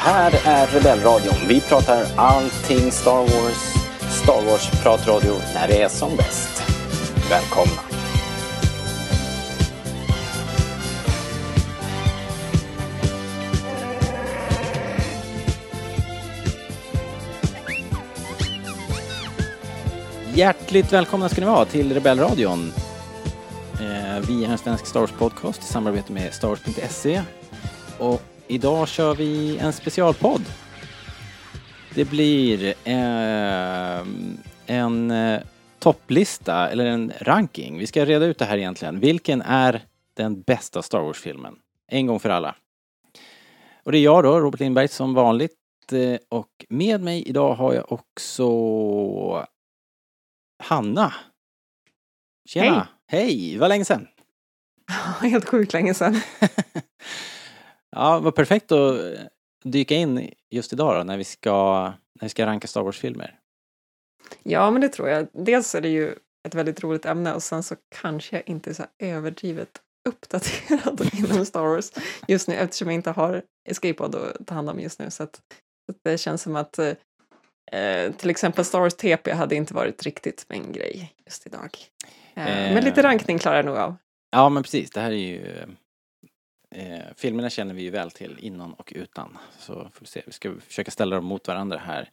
här är Rebellradion. Vi pratar allting Star Wars. Star Wars-pratradio när det är som bäst. Välkomna! Hjärtligt välkomna ska ni vara till Rebellradion. Eh, Vi är en svensk Star Wars-podcast i samarbete med starwars.se. Och idag kör vi en specialpodd. Det blir eh, en eh, topplista, eller en ranking. Vi ska reda ut det här egentligen. Vilken är den bästa Star Wars-filmen? En gång för alla. Och det är jag då, Robert Lindberg, som vanligt. Eh, Och med mig idag har jag också Hanna. Tjena! Hej! Vad länge sedan! Helt sjukt länge sedan. Ja, vad perfekt att dyka in just idag då, när vi ska, när vi ska ranka Star Wars-filmer. Ja, men det tror jag. Dels är det ju ett väldigt roligt ämne och sen så kanske jag inte är så här överdrivet uppdaterad inom Star Wars just nu eftersom jag inte har Escape-pod att ta hand om just nu. Så, att, så att det känns som att eh, till exempel Star Wars TP hade inte varit riktigt min grej just idag. Eh, Eh. Men lite rankning klarar jag nog av. Ja, men precis. Det här är ju... Eh, filmerna känner vi ju väl till innan och utan. Så får vi se. Vi ska försöka ställa dem mot varandra här.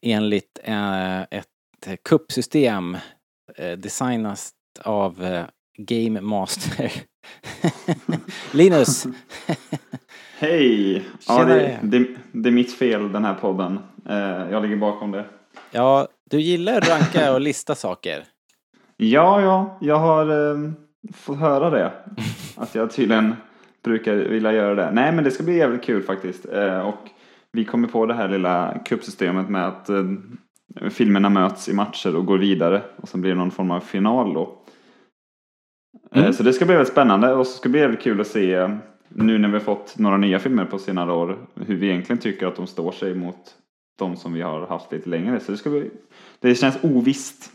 Enligt eh, ett kuppsystem eh, designat av eh, Game Master. Linus! Hej! Ja, det, det, det är mitt fel den här podden. Eh, jag ligger bakom det. Ja, du gillar att ranka och lista saker. Ja, ja, jag har eh, fått höra det. Att jag tydligen brukar vilja göra det. Nej, men det ska bli jävligt kul faktiskt. Eh, och vi kommer på det här lilla kuppsystemet med att eh, filmerna möts i matcher och går vidare. Och sen blir det någon form av final då. Eh, Mm. Så det ska bli väldigt spännande och så ska det bli jävligt kul att se nu när vi har fått några nya filmer på senare år hur vi egentligen tycker att de står sig mot de som vi har haft lite längre. Så det ska bli, det känns ovisst.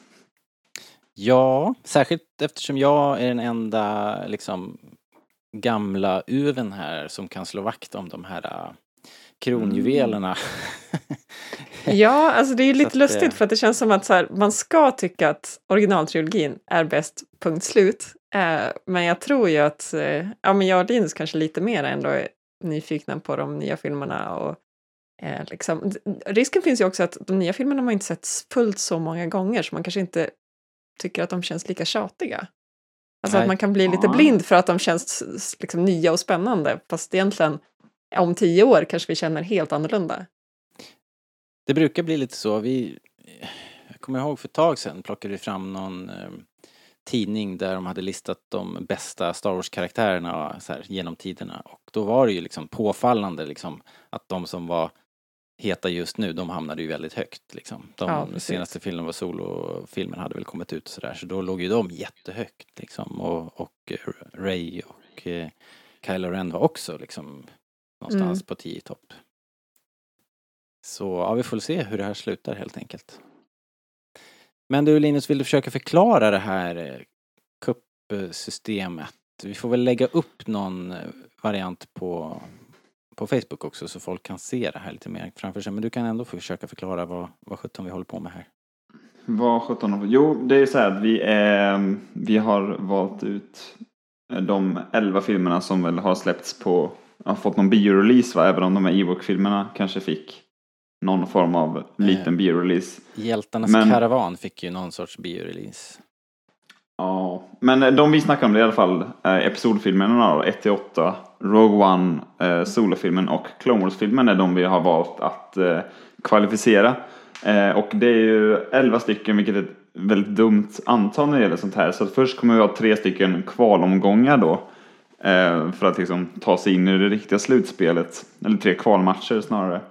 Ja, särskilt eftersom jag är den enda liksom gamla uven här som kan slå vakt om de här äh, kronjuvelerna. Ja, alltså det är lite att, lustigt för att det känns som att så här, man ska tycka att originaltrilogin är bäst, punkt slut. Eh, men jag tror ju att, eh, ja men jag och Linus kanske lite mer ändå är nyfikna på de nya filmerna och eh, liksom, risken finns ju också att de nya filmerna har man inte sett fullt så många gånger så man kanske inte tycker att de känns lika tjatiga. Alltså Nej. att man kan bli lite blind för att de känns liksom nya och spännande fast egentligen om tio år kanske vi känner helt annorlunda. Det brukar bli lite så. Vi, jag kommer ihåg för ett tag sedan plockade vi fram någon eh, tidning där de hade listat de bästa Star Wars-karaktärerna så här, genom tiderna. Och då var det ju liksom påfallande liksom att de som var heta just nu, de hamnade ju väldigt högt liksom. De Ja, senaste filmen var solofilmen hade väl kommit ut sådär, så då låg ju de jättehögt liksom. Och, och eh, Ray och eh, Kylo Ren var också liksom någonstans Mm. på tio i topp. Så ja, vi får se hur det här slutar helt enkelt. Men du Linus, vill du försöka förklara det här eh, kuppsystemet? Vi får väl lägga upp någon eh, variant på, på Facebook också så folk kan se det här lite mer framför sig. Men du kan ändå försöka förklara vad, vad sjutton vi håller på med här. Vad 17 Jo, det är ju så här att vi, är, vi har valt ut de 11 filmerna som väl har släppts på, har fått någon biorelease va, även om de här Ewok-filmerna kanske fick någon form av liten biorelease. Hjältarnas Men- karavan fick ju någon sorts biorelease. Ja, men eh, de vi snackar om det är i alla fall eh, episodfilmerna då, 1-8, Rogue One, eh, solofilmen och Clone Wars-filmen är de vi har valt att eh, kvalificera. Eh, och det är ju 11 stycken, vilket är ett väldigt dumt antal när det gäller sånt här. Så att först kommer vi ha tre stycken kvalomgångar då. Eh, för att liksom ta sig in i det riktiga slutspelet. Eller tre kvalmatcher snarare.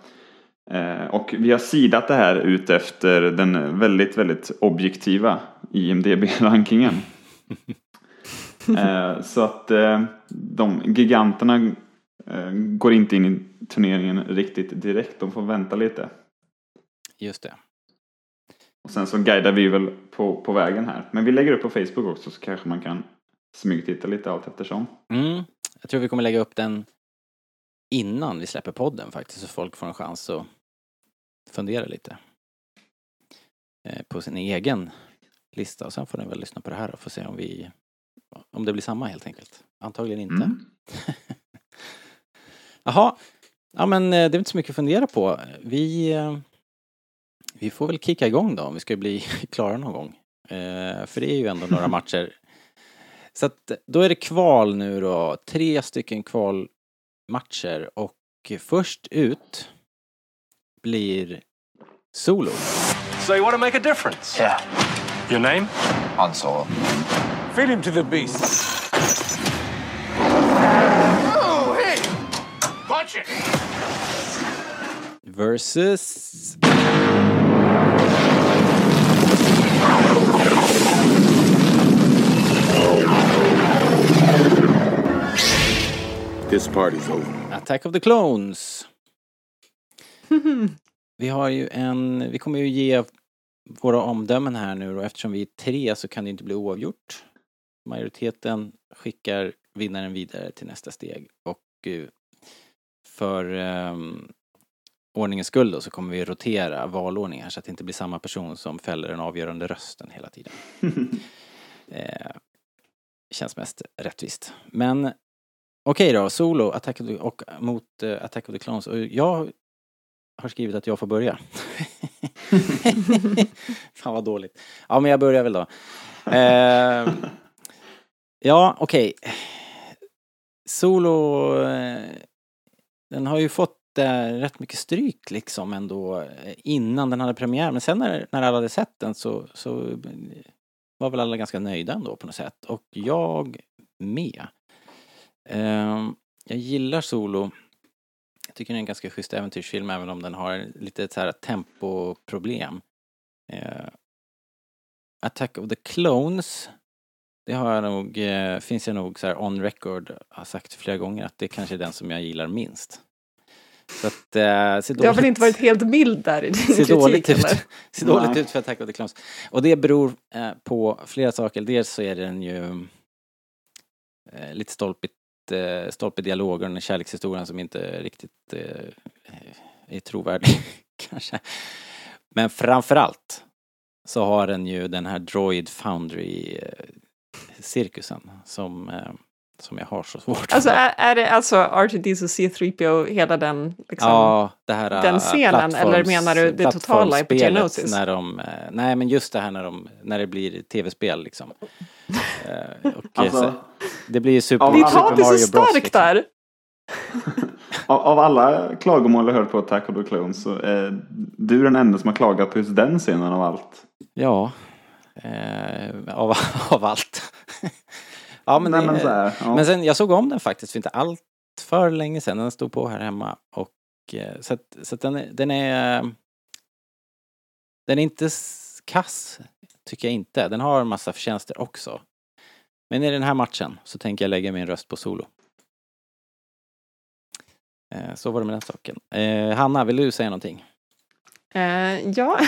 Eh, och vi har sidat det här ut efter den väldigt, väldigt objektiva IMDB-rankingen. eh, så att eh, de giganterna går inte in i turneringen riktigt direkt. De får vänta lite. Just det. Och sen så guidar vi väl på, på vägen här. Men vi lägger upp på Facebook också så kanske man kan smygtitta lite allt eftersom. Mm. Jag tror vi kommer lägga upp den innan vi släpper podden faktiskt så folk får en chans att fundera lite eh, på sin egen lista och sen får ni väl lyssna på det här och få se om vi om det blir samma helt enkelt. Antagligen inte. Mm. Jaha, ja men eh, det är inte så mycket att fundera på. Vi, eh, vi får väl kicka igång då om vi ska bli klara någon gång. För det är ju ändå några matcher. Så att då är det kval nu då, tre stycken kvalmatcher och först ut blir Solo. So you want to make a difference? Yeah, Your name? Han Solo. Feed him to the beast. Oh, hey! Punch it! Versus... This party's over. Attack of the Clones. Vi har ju en, vi kommer ju ge våra omdömen här nu och eftersom vi är tre så kan det inte bli oavgjort. Majoriteten skickar vinnaren vidare till nästa steg och eh, för um, ordningens skull då så kommer vi rotera valordningar så att det inte blir samma person som fäller den avgörande rösten hela tiden. eh, känns mest rättvist. Men okej då, Solo, Attack of the, och mot uh, Attack of the Clones. Och jag har skrivit att jag får börja. Fan vad dåligt. Ja men jag börjar väl då. Eh, ja okej. Solo, eh, den har ju fått eh, rätt mycket stryk liksom ändå eh, innan den hade premiär. Men sen när, när alla hade sett den så, så eh, var väl alla ganska nöjda ändå på något sätt. Och jag med. Eh, jag gillar Solo. Jag tycker det är en ganska schysst äventyrsfilm även om den har lite så här tempoproblem. Eh, Attack of the Clones det har jag nog, eh, finns jag nog så här on record, har sagt flera gånger att det kanske är den som jag gillar minst. Så att, eh, Du har väl inte varit helt mild där i din ser kritik dåligt ut. ser dåligt Nej. ut för Attack of the Clones. Och det beror eh, på flera saker. Dels så är den ju eh, lite stolpigt, eh, stolpig dialog och kärlekshistorien som inte riktigt eh, är trovärdig kanske. Men framförallt så har den ju den här Droid Foundry eh, cirkusen som, eh, som jag har så svårt Alltså är, är det alltså R2D och C3PO, hela den liksom? Ja, det här den äh, scenen, eller menar du det totala i plattformsspelet Epigenosis? när de, eh, nej men just det här när de, när det blir tv-spel liksom. Eh, och, Alltså, så, det blir ju Super, Av Ditt alla- hat är så Mario Bros, starkt liksom. där! Av, av alla klagomål jag hört på Attack of the Clones så är du den enda som har klagat på just den scenen av allt. Ja, eh, av, av allt. Ja men, Nej, det, men så här, ja. men sen, jag såg om den faktiskt för inte allt för länge sedan. Den stod på här hemma och eh, så att, så att den, den är den är inte kass, tycker jag inte. Den har en massa förtjänster också. Men i den här matchen så tänker jag lägga min röst på Solo. Eh, Så var det med den saken. Eh, Hanna, vill du säga någonting? Eh, ja,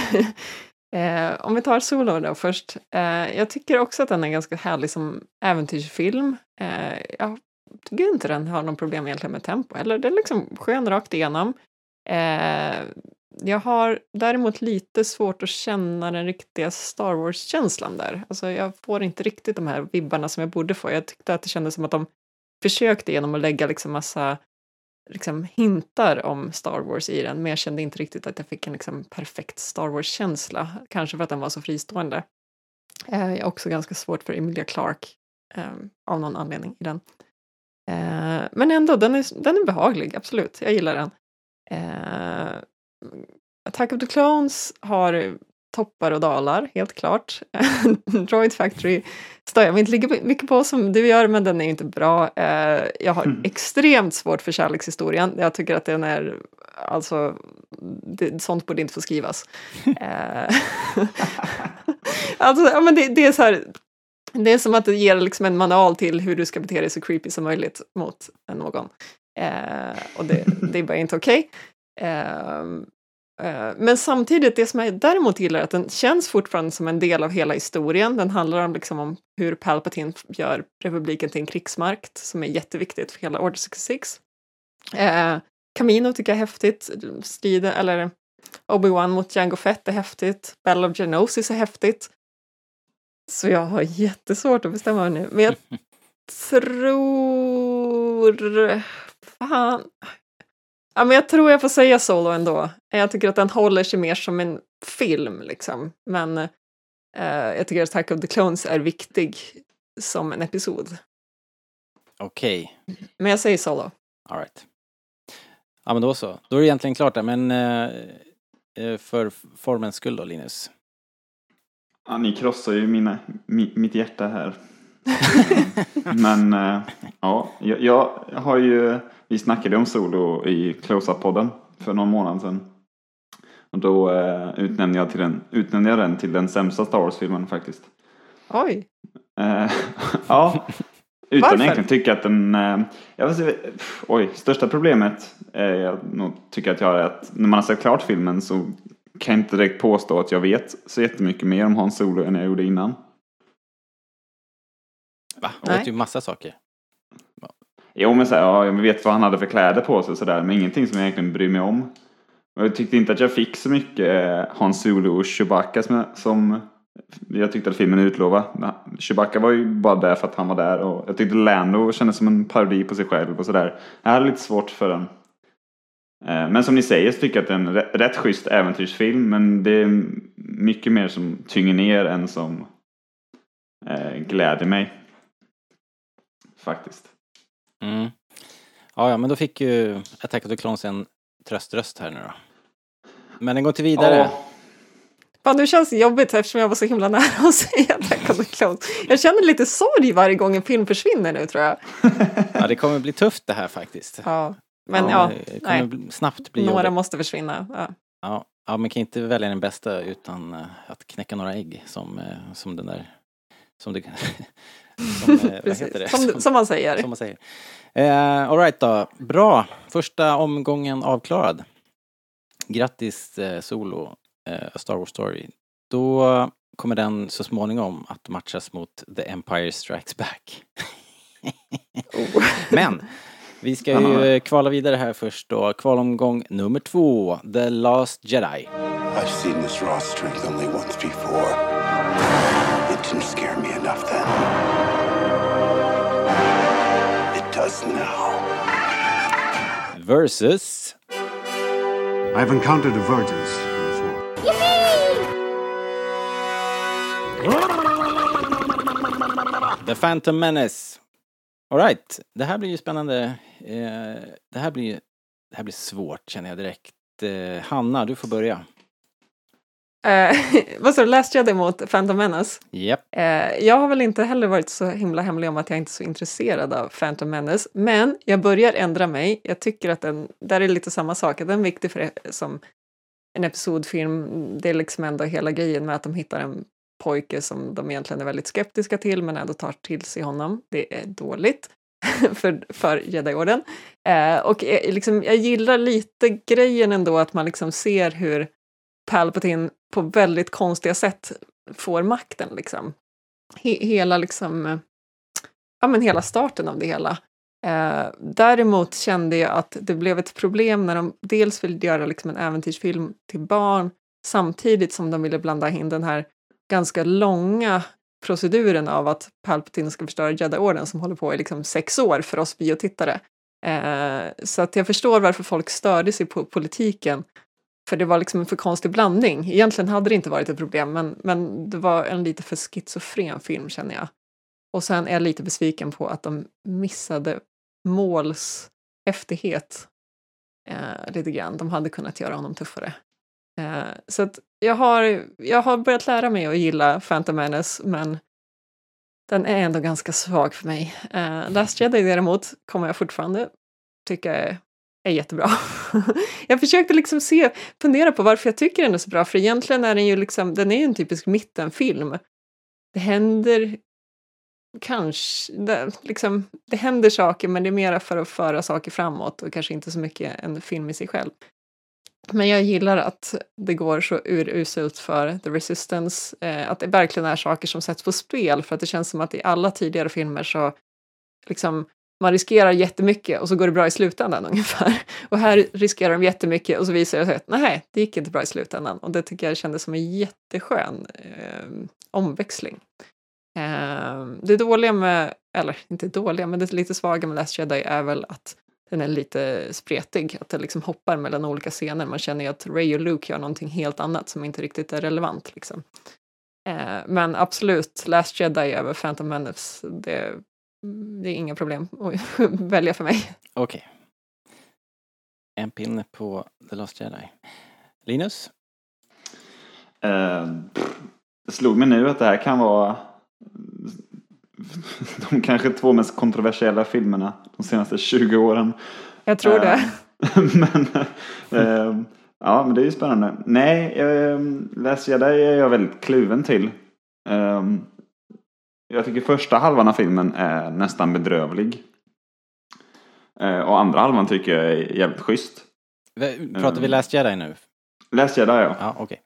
eh, om vi tar Solo då först. Eh, jag tycker också att den är ganska härlig som äventyrsfilm. Eh, jag tycker inte den har någon problem egentligen med tempo eller Den är liksom skön rakt igenom. Eh, jag har däremot lite svårt att känna den riktiga Star Wars-känslan där. Alltså jag får inte riktigt de här vibbarna som jag borde få. Jag tyckte att det kändes som att de försökte genom att lägga liksom massa liksom hintar om Star Wars i den, men jag kände inte riktigt att jag fick en liksom perfekt Star Wars-känsla. Kanske för att den var så fristående. Eh, jag har också ganska svårt för Emilia Clarke eh, av någon anledning i den. Eh, men ändå, den är, den är behaglig, absolut. Jag gillar den. Eh, Attack of the Clones har toppar och dalar, helt klart. Droid Factory stör jag mig inte lika mycket på som du gör, men den är inte bra. Eh, jag har Mm. extremt svårt för kärlekshistorien. Jag tycker att den är, alltså, det, sånt borde inte få skrivas. Eh, alltså, ja, men det, det är så här, det är som att det ger liksom en manual till hur du ska bete dig så creepy som möjligt mot någon. Eh, och det, det är bara inte okej. Ehm, eh, men samtidigt, det som jag däremot gillar är att den känns fortfarande som en del av hela historien. Den handlar om, liksom om hur Palpatine gör republiken till en krigsmakt som är jätteviktigt för hela Order 66. Eh, Camino tycker jag är häftigt. Striden, eller Obi-Wan mot Jango Fett är häftigt. Battle of Genosis är häftigt. Så jag har jättesvårt att bestämma mig nu. Men jag tror... Fan. Ja, men jag tror jag får säga Solo ändå. Jag tycker att den håller sig mer som en film liksom. Men eh, jag tycker att Attack of the Clones är viktig som en episod. Okej, Men jag säger Solo. alright. Ja men då så. Då är det egentligen klart där, men eh, eh, för formens skull då Linus. Ja, ni krossar ju mina, mi, mitt hjärta här. Men eh, ja, jag, jag har ju, vi snackade om Solo i Close-Up-podden för någon månad sedan. Och då eh, utnämnde, jag till den, utnämnde jag den till den sämsta Star Wars-filmen faktiskt. Oj! Eh, ja, utan Varför? egentligen tycka att den... Eh, jag vet, inte, oj, största problemet är jag nog tycker att jag har är att när man har sett klart filmen så kan jag inte direkt påstå att jag vet så jättemycket mer om Hans Solo än jag gjorde innan. Va? Jag vet ju massa saker. Jo men så här, ja, jag vet vad han hade för kläder på sig och sådär men ingenting som jag egentligen bryr mig om. Och jag tyckte inte att jag fick så mycket eh, Hans Solo och Chewbacca som, jag- som jag tyckte att filmen utlovade. Chewbacca var ju bara där för att han var där och jag tyckte Lando kändes som en parodi på sig själv och sådär. Jag hade lite svårt för den. Eh, men som ni säger så tycker jag att det är en rätt schysst äventyrsfilm men det är mycket mer som tynger ner än som eh, gläder mig. Faktiskt. Mm. Ja, ja, men då fick ju Attack of the Clones en tröströst här nu då. Men den går till vidare. Ja. Fan, nu känns det jobbigt eftersom jag var så himla nära att säga Attack of the Clones. Jag känner lite sorg varje gång en film försvinner nu tror jag. Ja, det kommer bli tufft det här faktiskt. Ja. Men ja, det kommer nej. snabbt bli några jobbigt. måste försvinna. Ja. Ja, ja, man kan inte välja den bästa utan eh, att knäcka några ägg som, eh, som den där... Som det... som, eh, vad Precis. heter det? Som, som man säger. som man säger. Eh, Alright då, bra. Första omgången avklarad. Grattis eh, Solo, eh, A Star Wars Story. Då kommer den så småningom att matchas mot The Empire Strikes Back. Oh. Men vi ska ju kvala vidare här först då. Kvalomgång nummer två, The Last Jedi. I've seen this raw strength only once before. It didn't scare me enough then. Does now. Versus I've encountered divergence before. The Phantom Menace. Alright, det här blir ju spännande. Eh, det här blir det här blir svårt känner jag direkt. Eh, Hanna, du får börja. Eh, vad sa du, Last Jedi mot Phantom Menace? Japp. Eh, jag har väl inte heller varit så himla hemlig om att jag inte är så intresserad av Phantom Menace, men jag börjar ändra mig. Jag tycker att den, där är lite samma sak, att den är viktig för det, som en episodfilm. Det är liksom ändå hela grejen med att de hittar en pojke som de egentligen är väldigt skeptiska till, men ändå tar till sig honom. Det är dåligt för, för Jedi-orden. Eh, och liksom, jag gillar lite grejen ändå att man liksom ser hur Palpatine på väldigt konstiga sätt får makten liksom. He- hela liksom, eh, ja men hela starten av det hela. Eh, däremot kände jag att det blev ett problem när de dels ville göra liksom en äventyrsfilm till barn samtidigt som de ville blanda in den här ganska långa proceduren av att Palpatine ska förstöra Jedi-orden som håller på i liksom sex år för oss biotittare. Eh, så att jag förstår varför folk störde sig på politiken för det var liksom en för konstig blandning. Egentligen hade det inte varit ett problem, men, men det var en lite för schizofren film känner jag. Och sen är jag lite besviken på att de missade måls häftighet eh, lite grann. De hade kunnat göra honom tuffare. Eh, så att jag har, jag har börjat lära mig att gilla Phantom Menace, men den är ändå ganska svag för mig. Eh, Last Jedi däremot kommer jag fortfarande tycka är, är jättebra. jag försökte liksom se, fundera på varför jag tycker den är så bra, för egentligen är den ju liksom, den är ju en typisk mittenfilm. Det händer kanske, det, liksom, det händer saker men det är mera för att föra saker framåt och kanske inte så mycket en film i sig själv. Men jag gillar att det går så uruselt för The Resistance, eh, att det verkligen är saker som sätts på spel för att det känns som att i alla tidigare filmer så liksom man riskerar jättemycket och så går det bra i slutändan ungefär. Och här riskerar de jättemycket och så visar det sig att nej, det gick inte bra i slutändan. Och det tycker jag kändes som en jätteskön eh, omväxling. Eh, det dåliga med, eller inte dåliga, men det lite svaga med Last Jedi är väl att den är lite spretig, att det liksom hoppar mellan olika scener. Man känner ju att Ray och Luke gör någonting helt annat som inte riktigt är relevant. Liksom. Eh, men absolut, Last Jedi över Phantom Menace, det, det är inga problem att välja för mig. Okej. En pinne på The Last Jedi. Linus? Eh, det slog mig nu att det här kan vara de kanske två mest kontroversiella filmerna de senaste 20 åren. Jag tror det. Eh, men, eh, ja, men det är ju spännande. Nej, eh, Last Jedi är jag väldigt kluven till. Eh, jag tycker första halvan av filmen är nästan bedrövlig. Eh, och andra halvan tycker jag är jävligt schysst. Pratar vi Mm. Last Jedi nu? Last Jedi ja. Ja, okej.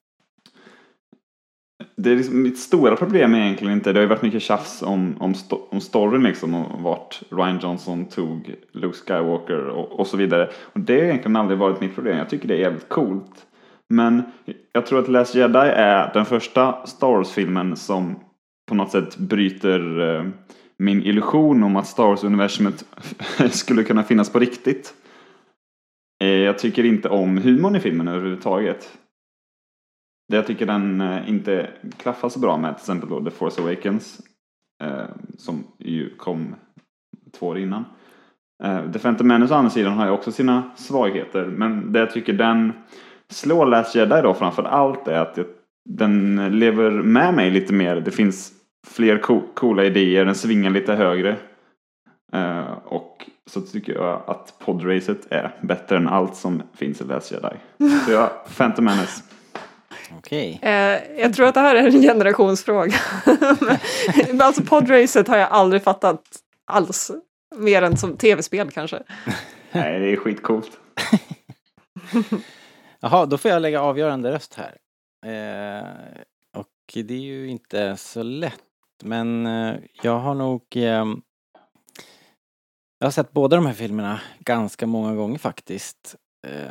Det är liksom, mitt stora problem är egentligen inte, det har ju varit mycket tjafs om, om, sto, om storyn liksom och vart Ryan Johnson tog Luke Skywalker och, och så vidare. Och det har egentligen aldrig varit mitt problem, jag tycker det är jävligt coolt. Men jag tror att Last Jedi är den första Star Wars-filmen som på något sätt bryter eh, min illusion om att Star Wars-universumet skulle kunna finnas på riktigt. Eh, jag tycker inte om humorn i filmen överhuvudtaget. Det jag tycker den eh, inte klaffar så bra med till exempel då The Force Awakens eh, som ju kom två år innan. Eh, The Phantom Menace å andra sidan har ju också sina svagheter men det jag tycker den slår Last Jedi då framför allt är att den lever med mig lite mer. Det finns fler co coola idéer, den svingar lite högre. Eh, och så tycker jag att podracet är bättre än allt som finns i Last Jedi. Så jag, Phantom Menace. Okej. Eh, jag tror att det här är en generationsfråga. Men alltså podracet har jag aldrig fattat alls. Mer än som tv-spel kanske. Nej, det är skitcoolt. Jaha, då får jag lägga avgörande röst här. Eh, och det är ju inte så lätt. Men eh, jag har nog... Ehm, jag har sett båda de här filmerna ganska många gånger faktiskt. Eh,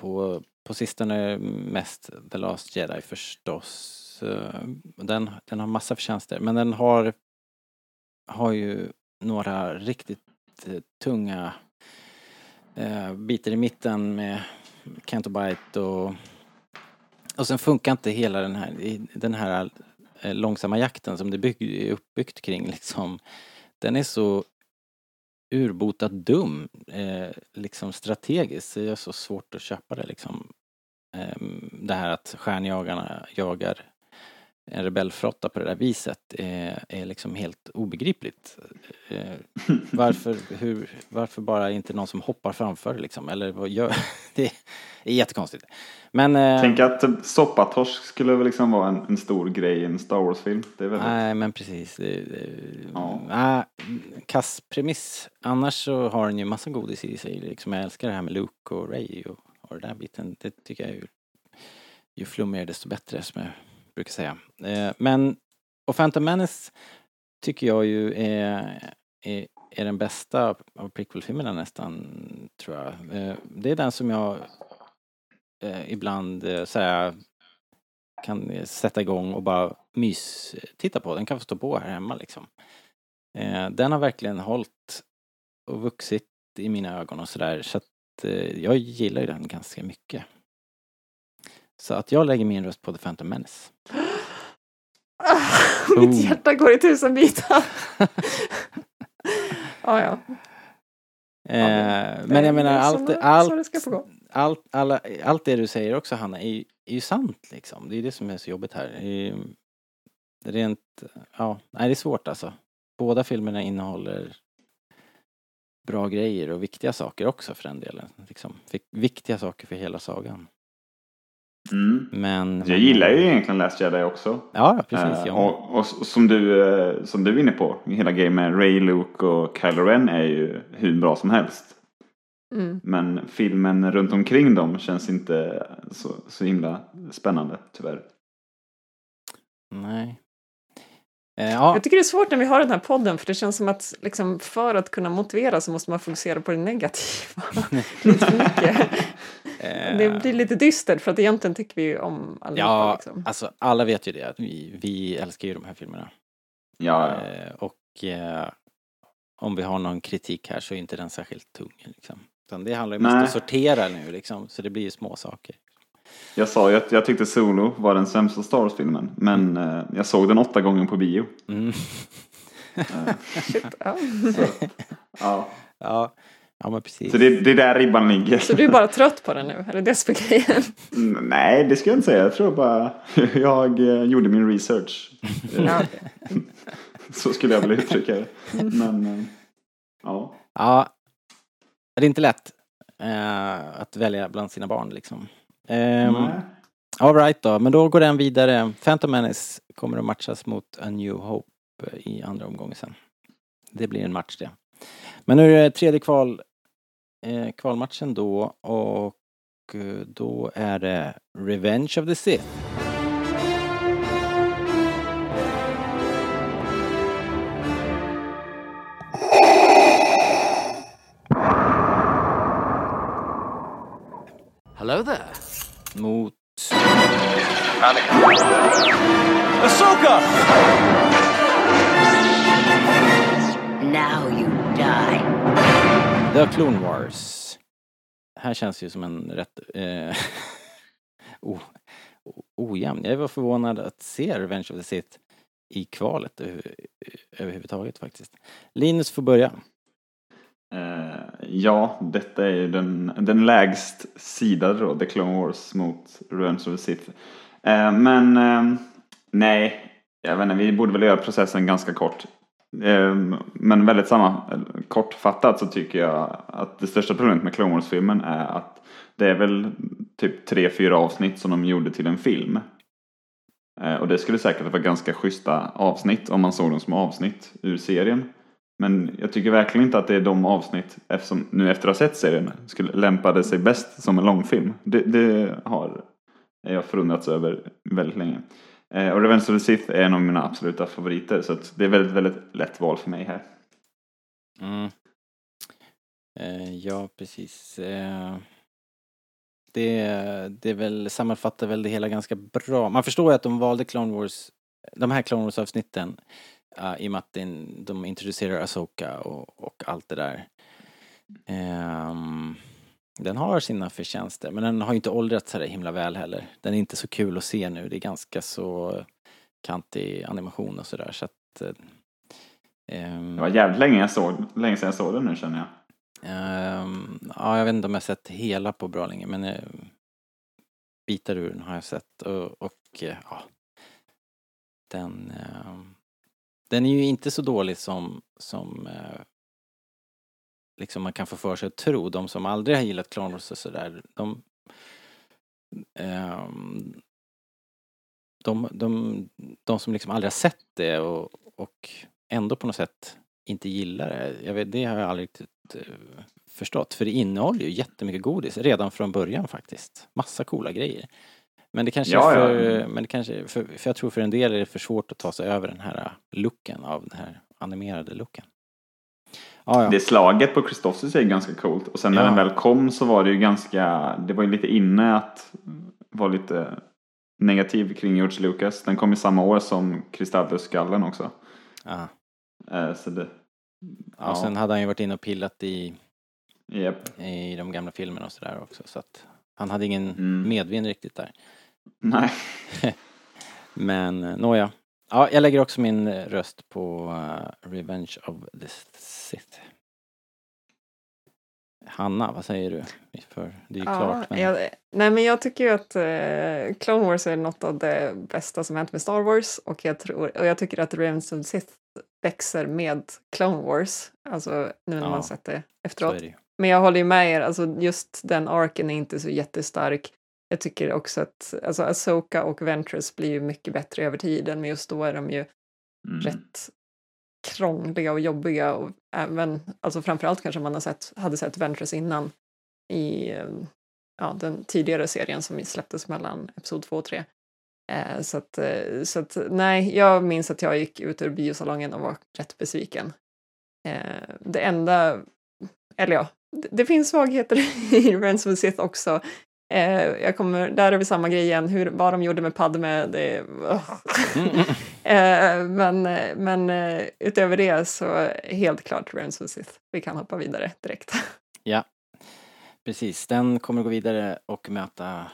på, på sistone mest The Last Jedi förstås. Eh, den, den har massa förtjänster men den har, har ju några riktigt tunga eh, bitar i mitten med Canto-Bite och och sen funkar inte hela den här, den här Eh, långsamma jakten som det bygg, är uppbyggt kring liksom. Den är så urbota dum, eh, liksom strategiskt. Det är så svårt att köpa det liksom. Eh, det här att stjärnjagarna jagar en rebellflotta på det där viset är, är liksom helt obegripligt. Eh, varför, hur, varför bara inte någon som hoppar framför liksom? Eller vad gör... Det är jättekonstigt. Men... eh, Tänk att soppatorsk skulle väl liksom vara en, en stor grej i en Star Wars-film. Nej men precis. Det, det, Ja. ja. kass premiss. Annars så har den ju massa godis i sig. Liksom jag älskar det här med Luke och Ray och, och den där biten. Det tycker jag ju, ju flummigare desto bättre som jag brukar säga. Eh, men och Phantom Menace tycker jag ju är, är, är den bästa av prequel-filmerna nästan, tror jag. Eh, det är den som jag eh, ibland så här, kan sätta igång och bara mys titta på. Den kan få stå på här hemma liksom. Den har verkligen hållit och vuxit i mina ögon och sådär så att jag gillar ju den ganska mycket. Så att jag lägger min röst på The Phantom Menace. Mitt Boom. hjärta går i tusen bitar. ja, ja. Eh, men jag menar allt, allt, allt, alla, allt det du säger också Hanna är, ju- är ju sant liksom. Det är det som är så jobbigt här. Det är, rent, ja, nej det är svårt alltså. Båda filmerna innehåller bra grejer och viktiga saker också för den delen. Liksom, vik- viktiga saker för hela sagan. Mm. Men... Jag gillar ju egentligen Last Jedi också. Ja, precis. Eh, Ja. och, och s- som du, eh, som du är inne på, hela grejen med Ray, Luke och Kylo Ren är ju hur bra som helst. Mm. Men filmen runt omkring dem känns inte så, så himla spännande tyvärr. Nej. Eh, ja, Jag tycker det är svårt när vi har den här podden för det känns som att liksom, för att kunna motivera så måste man fokusera på det negativa. lite för mycket. Det blir lite dystert för att egentligen tycker vi ju om allihopa. ja Liksom. alltså alla vet ju det. att Vi, vi älskar ju de här filmerna. Ja, ja. Eh, och eh, om vi har någon kritik här så är inte den särskilt tung. Liksom. Utan det handlar ju mest om att sortera nu liksom, så det blir ju små saker. Jag sa ju att jag tyckte Solo var den sämsta Star Wars-filmen. Men eh, jag såg den åtta gånger på bio. Mm. Shit, ja. Ja. Ja, ja men precis. Så det, det är där ribban ligger. Så du är bara trött på den nu? Är det som är grejen? Mm, Nej, det ska jag inte säga. Jag tror bara jag eh, gjorde min research. Eh, Ja. Så skulle jag vilja uttrycka det. Men eh, ja. Ja, det är inte lätt eh, att välja bland sina barn liksom. Um, Nej. all right då, men då går den vidare. Phantom Menace kommer att matchas mot A New Hope eh, i andra omgången sen. Det blir en match det. Men nu är det tredje kval, eh, kvalmatchen då och eh, då är det Revenge of the Sith. Hello there. Mot Ahsoka! Now you die. The Clone Wars. Här känns ju som en rätt eh, ojämn. Jag var förvånad att se Revenge of the Sith i kvalet överhuvudtaget faktiskt. Linus får börja. Uh, ja, detta är ju den, den lägst sidade då, The Clone Wars mot Revenge of the Sith. Uh, men uh, nej, jag vet inte, vi borde väl göra processen ganska kort. Ehm, men väldigt samma, kortfattat så tycker jag att det största problemet med Clone Wars-filmen är att det är väl typ tre, fyra avsnitt som de gjorde till en film. Eh, och det skulle säkert vara ganska schyssta avsnitt om man såg dem som avsnitt ur serien. Men jag tycker verkligen inte att det är de avsnitt, eftersom nu efter att ha sett serien, skulle lämpade sig bäst som en långfilm. Det, det har jag förundrats över väldigt länge. Eh, och Revenge of the Sith är en av mina absoluta favoriter så att det är väldigt, väldigt lätt val för mig här. Mm. Eh, ja, precis. Eh, det, det är väl, sammanfattar väl det hela ganska bra. Man förstår ju att de valde Clone Wars, de här Clone Wars-avsnitten uh, i och med att de introducerar Asoka och, och allt det där. Ehm, den har sina förtjänster, men den har ju inte åldrats så himla väl heller. Den är inte så kul att se nu, det är ganska så kantig animation och sådär så att eh, ehm, Det var jävligt länge, jag såg, länge sedan jag såg den nu känner jag. Ehm, ja, jag vet inte om jag sett hela på bra länge, men uh, bitar ur den har jag sett och, och eh, ja, den, ehm, den är ju inte så dålig som, som liksom man kan få för sig att tro. De som aldrig har gillat Clone Wars och sådär, de, ehm, de, de, de som liksom aldrig har sett det och, och ändå på något sätt inte gillar det. Jag vet, det har jag aldrig riktigt eh, förstått. För det innehåller ju jättemycket godis redan från början faktiskt. Massa coola grejer. Men det kanske Ja, är ja. för, men det kanske, för, för jag tror för en del är det för svårt att ta sig över den här looken av den här animerade looken. Ja, ja. Det slaget på Christophers är ganska coolt. Och sen när Ja. den väl kom så var det ju ganska, det var ju lite inne att vara lite negativ kring George Lucas. Den kom ju samma år som Kristallus-skallen också. ja. Eh, Så det, ja. Sen hade han ju varit inne och pillat i, Japp. i de gamla filmerna och sådär också. Så att han hade ingen Mm. medvind riktigt där. Nej. Men eh, nåja. Ja, jag lägger också min eh, röst på eh, Revenge of the Sith. Hanna, vad säger du? För det är ju klart. Men... jag, nej men jag tycker ju att eh, Clone Wars är något av det bästa som hänt med Star Wars och jag, tror, och jag tycker att Revenge of the Sith växer med Clone Wars, alltså nu när Ja, man sett det efteråt. det. Men jag håller ju med er, alltså just den arken är inte så jättestark. Jag tycker också att alltså Asoka och Ventress blir ju mycket bättre över tiden, men just då är de ju Mm. rätt krångliga och jobbiga. Och även, alltså framförallt kanske man har sett, hade sett Ventress innan i eh, ja, den tidigare serien som släpptes mellan episod 2 och 3. Eh, så att, eh, så att, nej, jag minns att jag gick ut ur biosalongen och var rätt besviken. Eh, det enda, eller ja, det, det finns svagheter i the Sith också. Eh, jag kommer, där är vi samma grej igen, hur, vad de gjorde med Padme, det ugh. eh, Men, eh, men eh, utöver det så helt klart Revenge of Sith. Vi kan hoppa vidare direkt. Ja, precis. Den kommer gå vidare och möta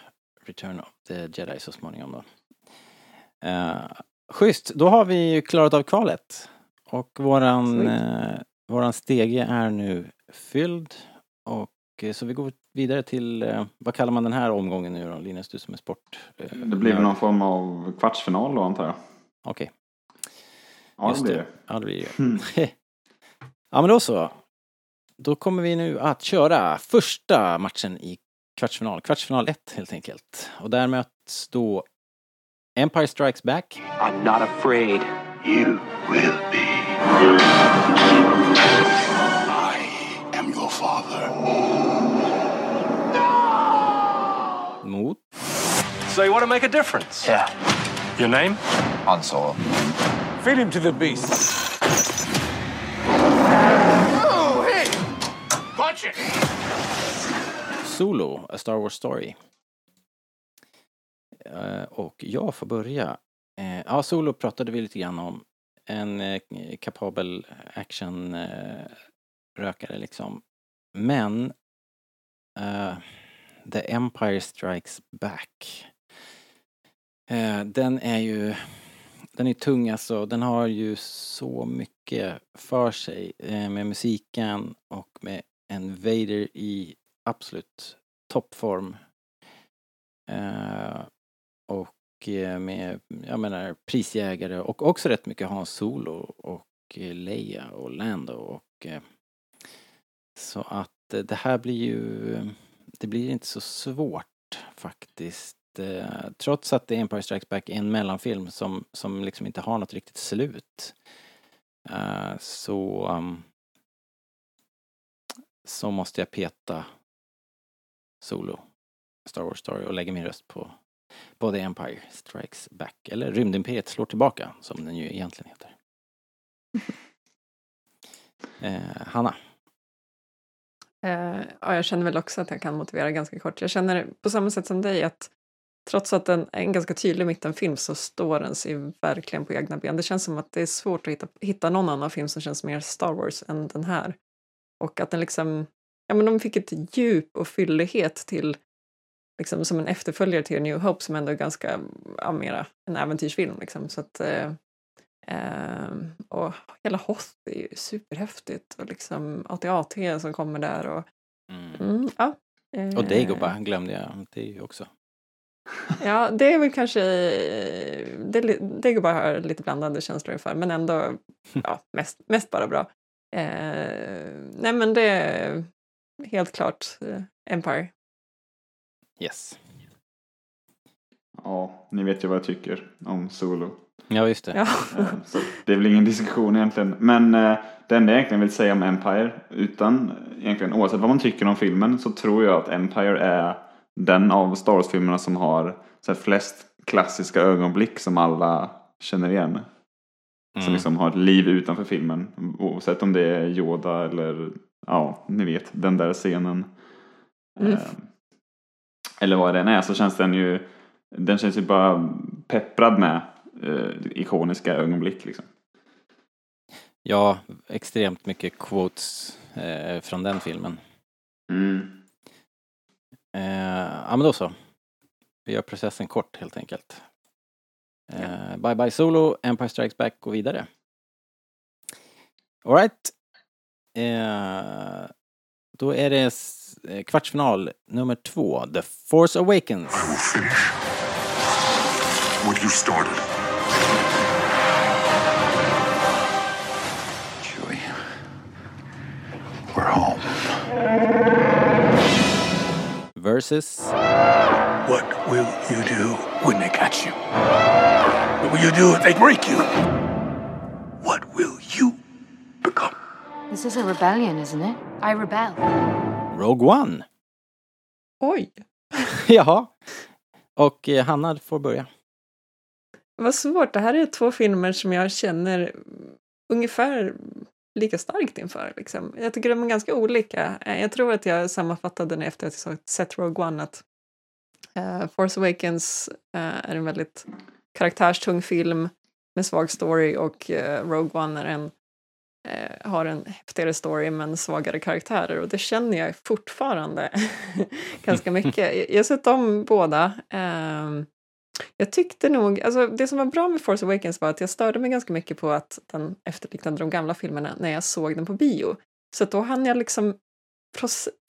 Return of the Jedi så småningom då. Uh, schysst, då har vi ju klarat av kvalet. Och våran, eh, våran stege är nu fylld. Och eh, så vi går vidare till, eh, vad kallar man den här omgången nu då? Linus, du som är sport... eh, Det blir någon form av kvartsfinal då antar jag. Okej, Ja, Just det blir det. det. ja det blir det Mm. Ja men då så. Då kommer vi nu att köra första matchen i kvartsfinal. Kvartsfinal 1 helt enkelt. Och där möts då Empire Strikes Back I'm not afraid. You will be. I am your father. Mot So you want to make a difference? Yeah. Your name? Han Solo. Feed him to the beast. Solo, A Star Wars Story. Eh, Och jag får börja. Eh, Ja, Solo pratade vi lite grann om. En eh, kapabel action-rökare liksom. Men The Empire Strikes Back. Eh, Den är ju den är tung alltså. Den har ju så mycket för sig eh, med musiken och med en Vader i absolut toppform. Eh, och eh, med, jag menar, prisjägare och också rätt mycket Hans Solo och eh, Leia och Lando och eh, så att det här blir ju, det blir inte så svårt faktiskt. Eh, trots att The Empire Strikes Back är en mellanfilm som, som liksom inte har något riktigt slut. Eh, så um, så måste jag peta Solo, Star Wars Story och lägga min röst på både Empire Strikes Back eller Rymdimperiet slår tillbaka som den ju egentligen heter. Eh, Hanna? Eh, ja, jag känner väl också att jag kan motivera ganska kort. Jag känner på samma sätt som dig att trots att den är en ganska tydlig mittenfilm så står den sig verkligen på egna ben. Det känns som att det är svårt att hitta, hitta någon annan film som känns mer Star Wars än den här. Och att den liksom, ja men de fick ett djup och fyllighet till, liksom som en efterföljare till New Hope som ändå är ganska, ja mera en äventyrsfilm liksom. Så att, eh, eh, och hela Hoth är ju superhäftigt och liksom AT-AT som kommer där och Mm. Mm, ja. Eh, Och Dagobah glömde jag, det är ju också. Ja, det är väl kanske... Det, Dagobah har lite blandade känslor inför, men ändå ja, mest, mest bara bra. Eh, nej, men det är helt klart eh, Empire. Yes. Ja, ni vet ju vad jag tycker om Solo. Ja, just det. Ja. Så det är väl ingen diskussion egentligen. Men eh, det enda jag egentligen vill säga om Empire, utan egentligen oavsett vad man tycker om filmen, så tror jag att Empire är den av Star Wars-filmerna som har så här, flest klassiska ögonblick som alla känner igen. Som Mm. liksom har ett liv utanför filmen. Oavsett om det är Yoda eller, ja, ni vet, den där scenen. Mm. Eh, Eller vad den är så känns den ju, den känns ju bara pepprad med ikoniska ögonblick liksom. Ja, extremt mycket quotes eh, från den filmen. Mm. Eh, ja, men då så. Vi gör processen kort helt enkelt. Eh, Bye bye Solo, Empire Strikes Back går vidare. Alright. Eh, då är det eh, kvartsfinal nummer två, The Force Awakens. What you started. Chewie. We're home. Versus What will you do when they catch you? What will you do if they break you? What will you become? This is a rebellion, isn't it? I rebel. Rogue One. Oj! Jaha. Och eh, Hanna får börja. Vad svårt. Det här är två filmer som jag känner ungefär lika starkt inför. Liksom. Jag tycker de är ganska olika. Eh, jag tror att jag sammanfattade det efter att jag sett Rogue One att uh, Force Awakens uh, är en väldigt karaktärstung film med svag story och uh, Rogue One är en, har en häftigare story men svagare karaktärer och det känner jag fortfarande ganska mycket. Jag har sett om båda. Ehm, jag tyckte nog, alltså det som var bra med Force Awakens var att jag störde mig ganska mycket på att den efterliknade de gamla filmerna när jag såg den på bio. Så att då hann jag liksom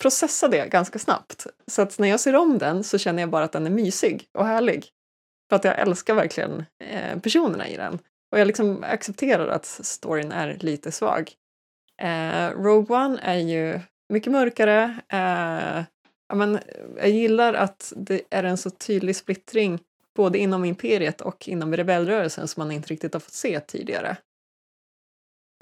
processa det ganska snabbt. Så att när jag ser om den så känner jag bara att den är mysig och härlig. För att jag älskar verkligen eh, personerna i den. Och jag liksom accepterar att storyn är lite svag. Eh, Rogue One är ju mycket mörkare. Eh, ja, men, jag gillar att det är en så tydlig splittring både inom imperiet och inom rebellrörelsen som man inte riktigt har fått se tidigare.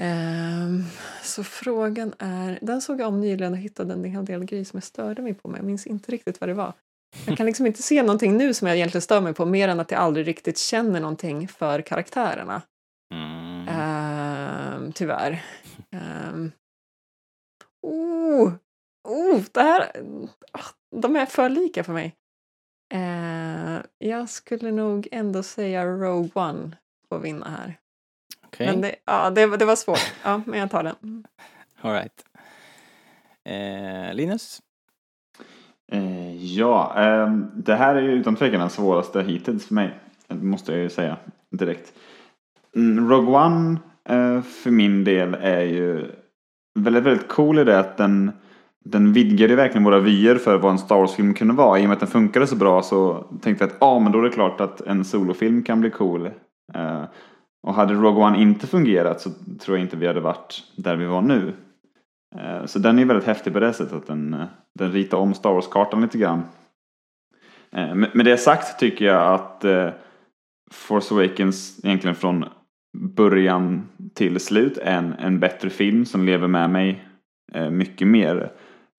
Ehm, så frågan är, den såg jag om nyligen och hittade en hel del grejer som jag störde mig på men jag minns inte riktigt vad det var. Jag kan liksom inte se någonting nu som jag egentligen stör mig på mer än att jag aldrig riktigt känner någonting för karaktärerna. Mm. Ehm, tyvärr. Um, oh, oh, det här... ah, de är för lika för mig. Eh, jag skulle nog ändå säga Rogue One får vinna här. Okej, Men det, ja, det, var- det var svårt. Ja, men jag tar den. all right. Eh, Linus? Eh, ja, ehm, det här är ju utan tvekan den svåraste hittills för mig. Det måste jag ju säga direkt. Mm, Rogue One eh, för min del är ju väldigt, väldigt cool i det att den, den vidgade verkligen våra vyer för vad en Star Wars-film kunde vara. I och med att den funkade så bra så tänkte jag att ja, men då är det klart att en solofilm kan bli cool. Uh, och hade Rogue One inte fungerat så tror jag inte vi hade varit där vi var nu. Uh, Så den är väldigt häftig på det sättet att den, uh, den ritar om Star Wars-kartan lite grann. Med med det sagt tycker jag att Force Awakens egentligen från början till slut är en, en bättre film som lever med mig mycket mer.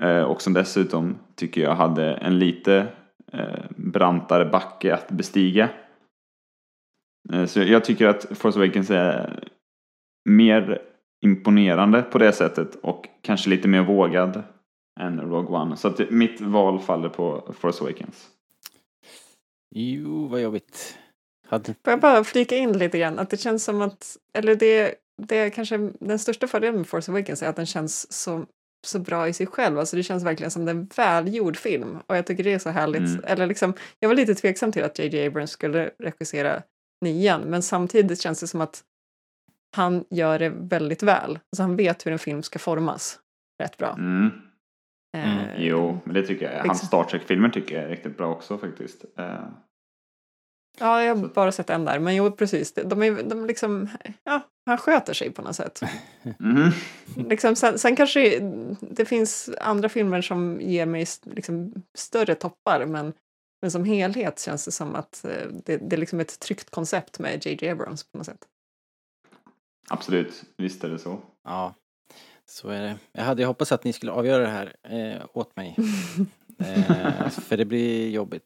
Eh, Och som dessutom tycker jag hade en lite eh, brantare backe att bestiga. Eh, Så jag tycker att Force Awakens är mer imponerande på det sättet och kanske lite mer vågad än Rogue One. Så att mitt val faller på Force Awakens. Jo, vad jobbigt. Hade... Får jag bara flika in lite grann att det känns som att, eller det, det är kanske den största fördelen med Force Awakens är att den känns så, så bra i sig själv. Alltså det känns verkligen som en välgjord film och jag tycker det är så härligt. Mm. Eller liksom, jag var lite tveksam till att JJ Abrams skulle regissera nian men samtidigt känns det som att han gör det väldigt väl. Alltså han vet hur en film ska formas rätt bra. Mm. Mm, Eh, Jo, men det tycker jag. Hans Liksom. Star Trek-filmer tycker jag är riktigt bra också faktiskt. Eh, Ja, jag har bara sett en där, men jo precis. De är, de är liksom, ja, han sköter sig på något sätt. mhm. liksom, sen, sen kanske det finns andra filmer som ger mig liksom, större toppar, men, men som helhet känns det som att eh, det, det är liksom ett tryggt koncept med JJ Abrams på något sätt. Absolut, visst är det så. Ja, så är det. Jag hade hoppats att ni skulle avgöra det här eh, åt mig. eh, för det blir jobbigt.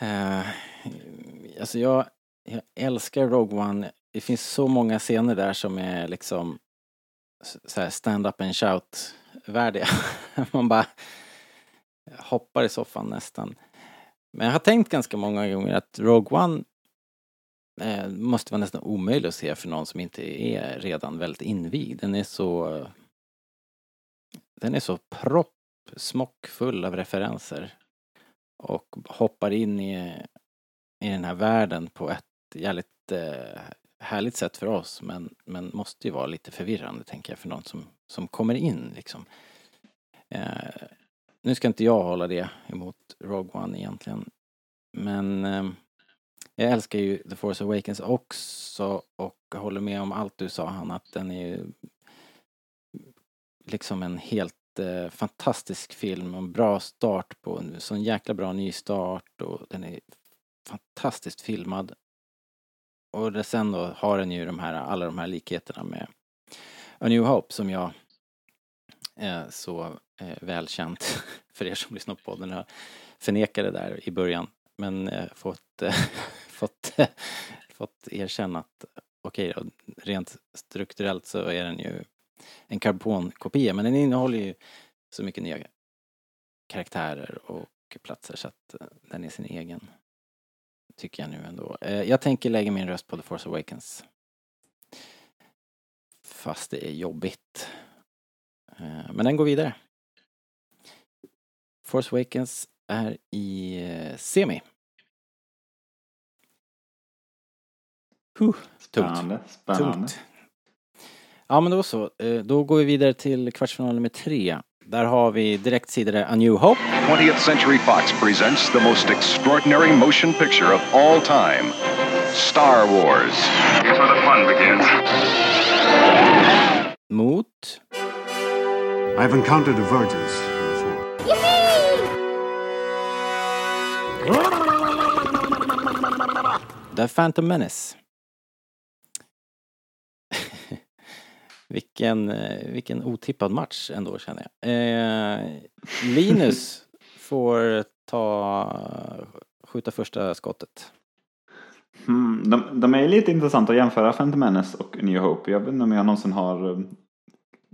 Eh, alltså jag, jag älskar Rogue One. Det finns så många scener där som är liksom så här stand up and shout värdiga. Man bara hoppar i soffan nästan. Men jag har tänkt ganska många gånger att Rogue One eh, måste vara nästan omöjlig att se för någon som inte är redan väldigt invigd. Den är så den är så proppsmockfull av referenser och hoppar in i, i den här världen på ett jävligt eh, härligt sätt för oss men, men måste ju vara lite förvirrande tänker jag för någon som, som kommer in liksom. Eh, nu ska inte jag hålla det emot Rogue One egentligen men eh, jag älskar ju The Force Awakens också och håller med om allt du sa han att den är ju liksom en helt eh, fantastisk film och en bra start på en sån jäkla bra ny start och den är fantastiskt filmad. Och det, sen då har den ju de här, alla de här likheterna med A New Hope som jag är så eh, välkänt för er som lyssnar på podden. Jag förnekade där i början men eh, fått, eh, fått, eh, fått erkänna att okej då, rent strukturellt så är den ju en karbonkopia men den innehåller ju så mycket nya karaktärer och platser så att den är sin egen. Tycker jag nu ändå. Eh, Jag tänker lägga min röst på The Force Awakens. Fast det är jobbigt. Eh, Men den går vidare. Force Awakens är i eh, semi. Huh, tungt. Spännande. Spännande. Tungt. Ja men då så, då går vi vidare till kvartsfinal nummer tre. Där har vi direkt sidare A New Hope. 20th Century Fox presents the most extraordinary motion picture of all time Star Wars. Here's where the fun begins. Mot I've encountered divergence before. The Phantom Menace. Vilken, eh, vilken otippad match ändå känner jag. Eh, Linus får ta, skjuta första skottet. Mm, de, de är lite intressanta att jämföra Phantom Menace och New Hope. Jag vet inte om jag någonsin har eh,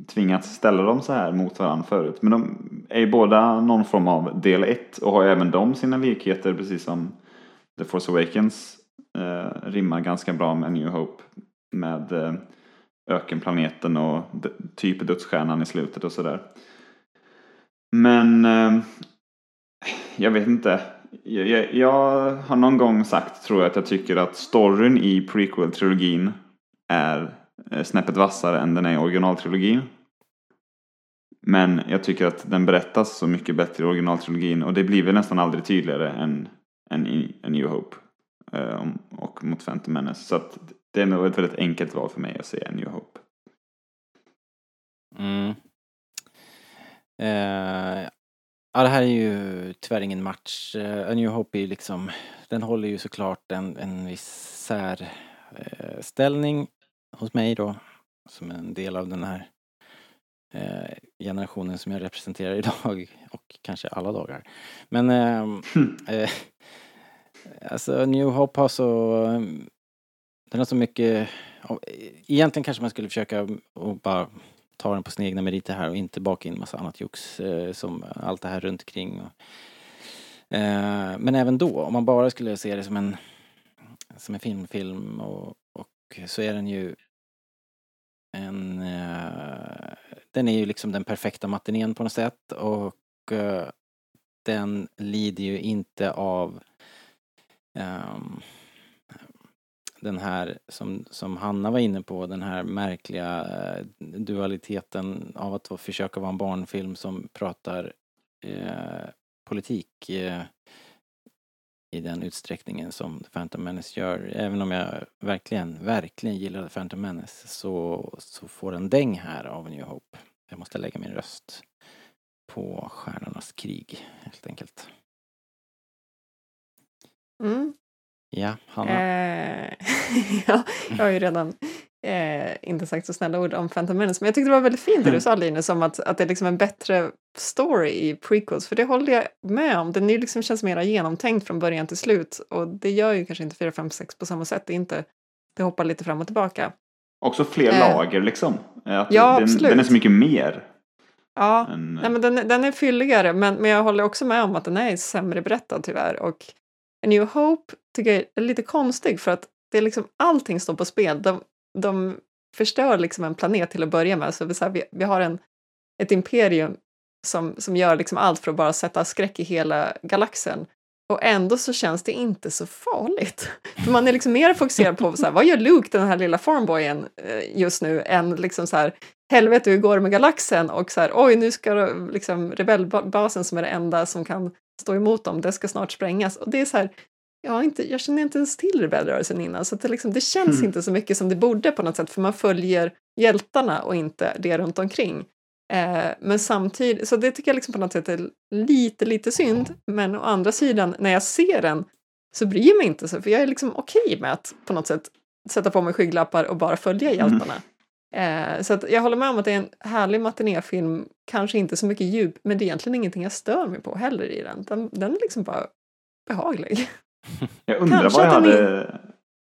tvingats ställa dem så här mot varandra förut. Men de är ju båda någon form av del 1 och har ju även de sina likheter precis som The Force Awakens eh, rimmar ganska bra med New Hope. Med eh, ökenplaneten och typ dödsstjärnan i slutet och sådär. Men eh, jag vet inte. Jag, jag, jag har någon gång sagt tror jag att jag tycker att storyn i prequel-trilogin är eh, snäppet vassare än den är i originaltrilogin. Men jag tycker att den berättas så mycket bättre i originaltrilogin och det blir väl nästan aldrig tydligare än, än i A New Hope eh, och mot Phantom Menace. Så att det är nog ett väldigt enkelt val för mig att säga New Hope. Mm. Eh, ja, det här är ju tyvärr ingen match. Eh, A New Hope är ju liksom, den håller ju såklart en, en viss särställning eh, hos mig då, som en del av den här eh, generationen som jag representerar idag och kanske alla dagar. Men ehm, eh, alltså New Hope har så, den har så mycket, egentligen kanske man skulle försöka och bara ta den på sina egna meriter här och inte baka in massa annat jox eh, som allt det här runt omkring. Eh, men även då, om man bara skulle se det som en, som en filmfilm och, och så är den ju en, eh, den är ju liksom den perfekta matinén på något sätt och den lider ju inte av um, den här som, som Hanna var inne på, den här märkliga eh, dualiteten av att försöka vara en barnfilm som pratar eh, politik eh, i den utsträckningen som The Phantom Menace gör. Även om jag verkligen, verkligen gillar The Phantom Menace så, så får den däng här av New Hope. Jag måste lägga min röst på Stjärnornas krig, helt enkelt. Mm. Ja, Hanna? Eh, ja, jag har ju redan eh, inte sagt så snälla ord om Phantom Menace, men jag tyckte det var väldigt fint det du sa Linus, om att, att det är liksom en bättre story i prequels, för det håller jag med om. Den är liksom känns mer genomtänkt från början till slut och det gör ju kanske inte 4, 5, 6 på samma sätt. Det, inte, det hoppar lite fram och tillbaka. Också fler Eh. lager liksom. Att Ja, den, absolut. den är så mycket mer. Ja, än, nej, men den, den är fylligare, men, men jag håller också med om att den är sämre berättad tyvärr. Och A New Hope tycker jag är lite konstig för att det är liksom allting står på spel. De, de förstör liksom en planet till att börja med. Så vi, så här, vi, vi har en, ett imperium som, som gör liksom allt för att bara sätta skräck i hela galaxen. Och ändå så känns det inte så farligt. För man är liksom mer fokuserad på så här, vad gör Luke, den här lilla farmboyen, eh, just nu, än liksom så här, helvete hur går det med galaxen? Och så här, oj nu ska liksom rebellbasen som är det enda som kan stå emot dem, det ska snart sprängas. Och det är så här, jag, inte, jag känner inte ens till rebellrörelsen innan, så det, liksom, det känns Mm. inte så mycket som det borde på något sätt, för man följer hjältarna och inte det runt omkring. Eh, men samtidigt, så det tycker jag liksom på något sätt är lite, lite synd. Men å andra sidan, när jag ser den så bryr jag mig inte så, för jag är liksom okej med att på något sätt sätta på mig skygglappar och bara följa hjältarna. Eh, så jag håller med om att det är en härlig matinéfilm, kanske inte så mycket djup, men det är egentligen ingenting jag stör mig på heller i den. Den, den är liksom bara behaglig. Jag undrar Kanske vad jag hade...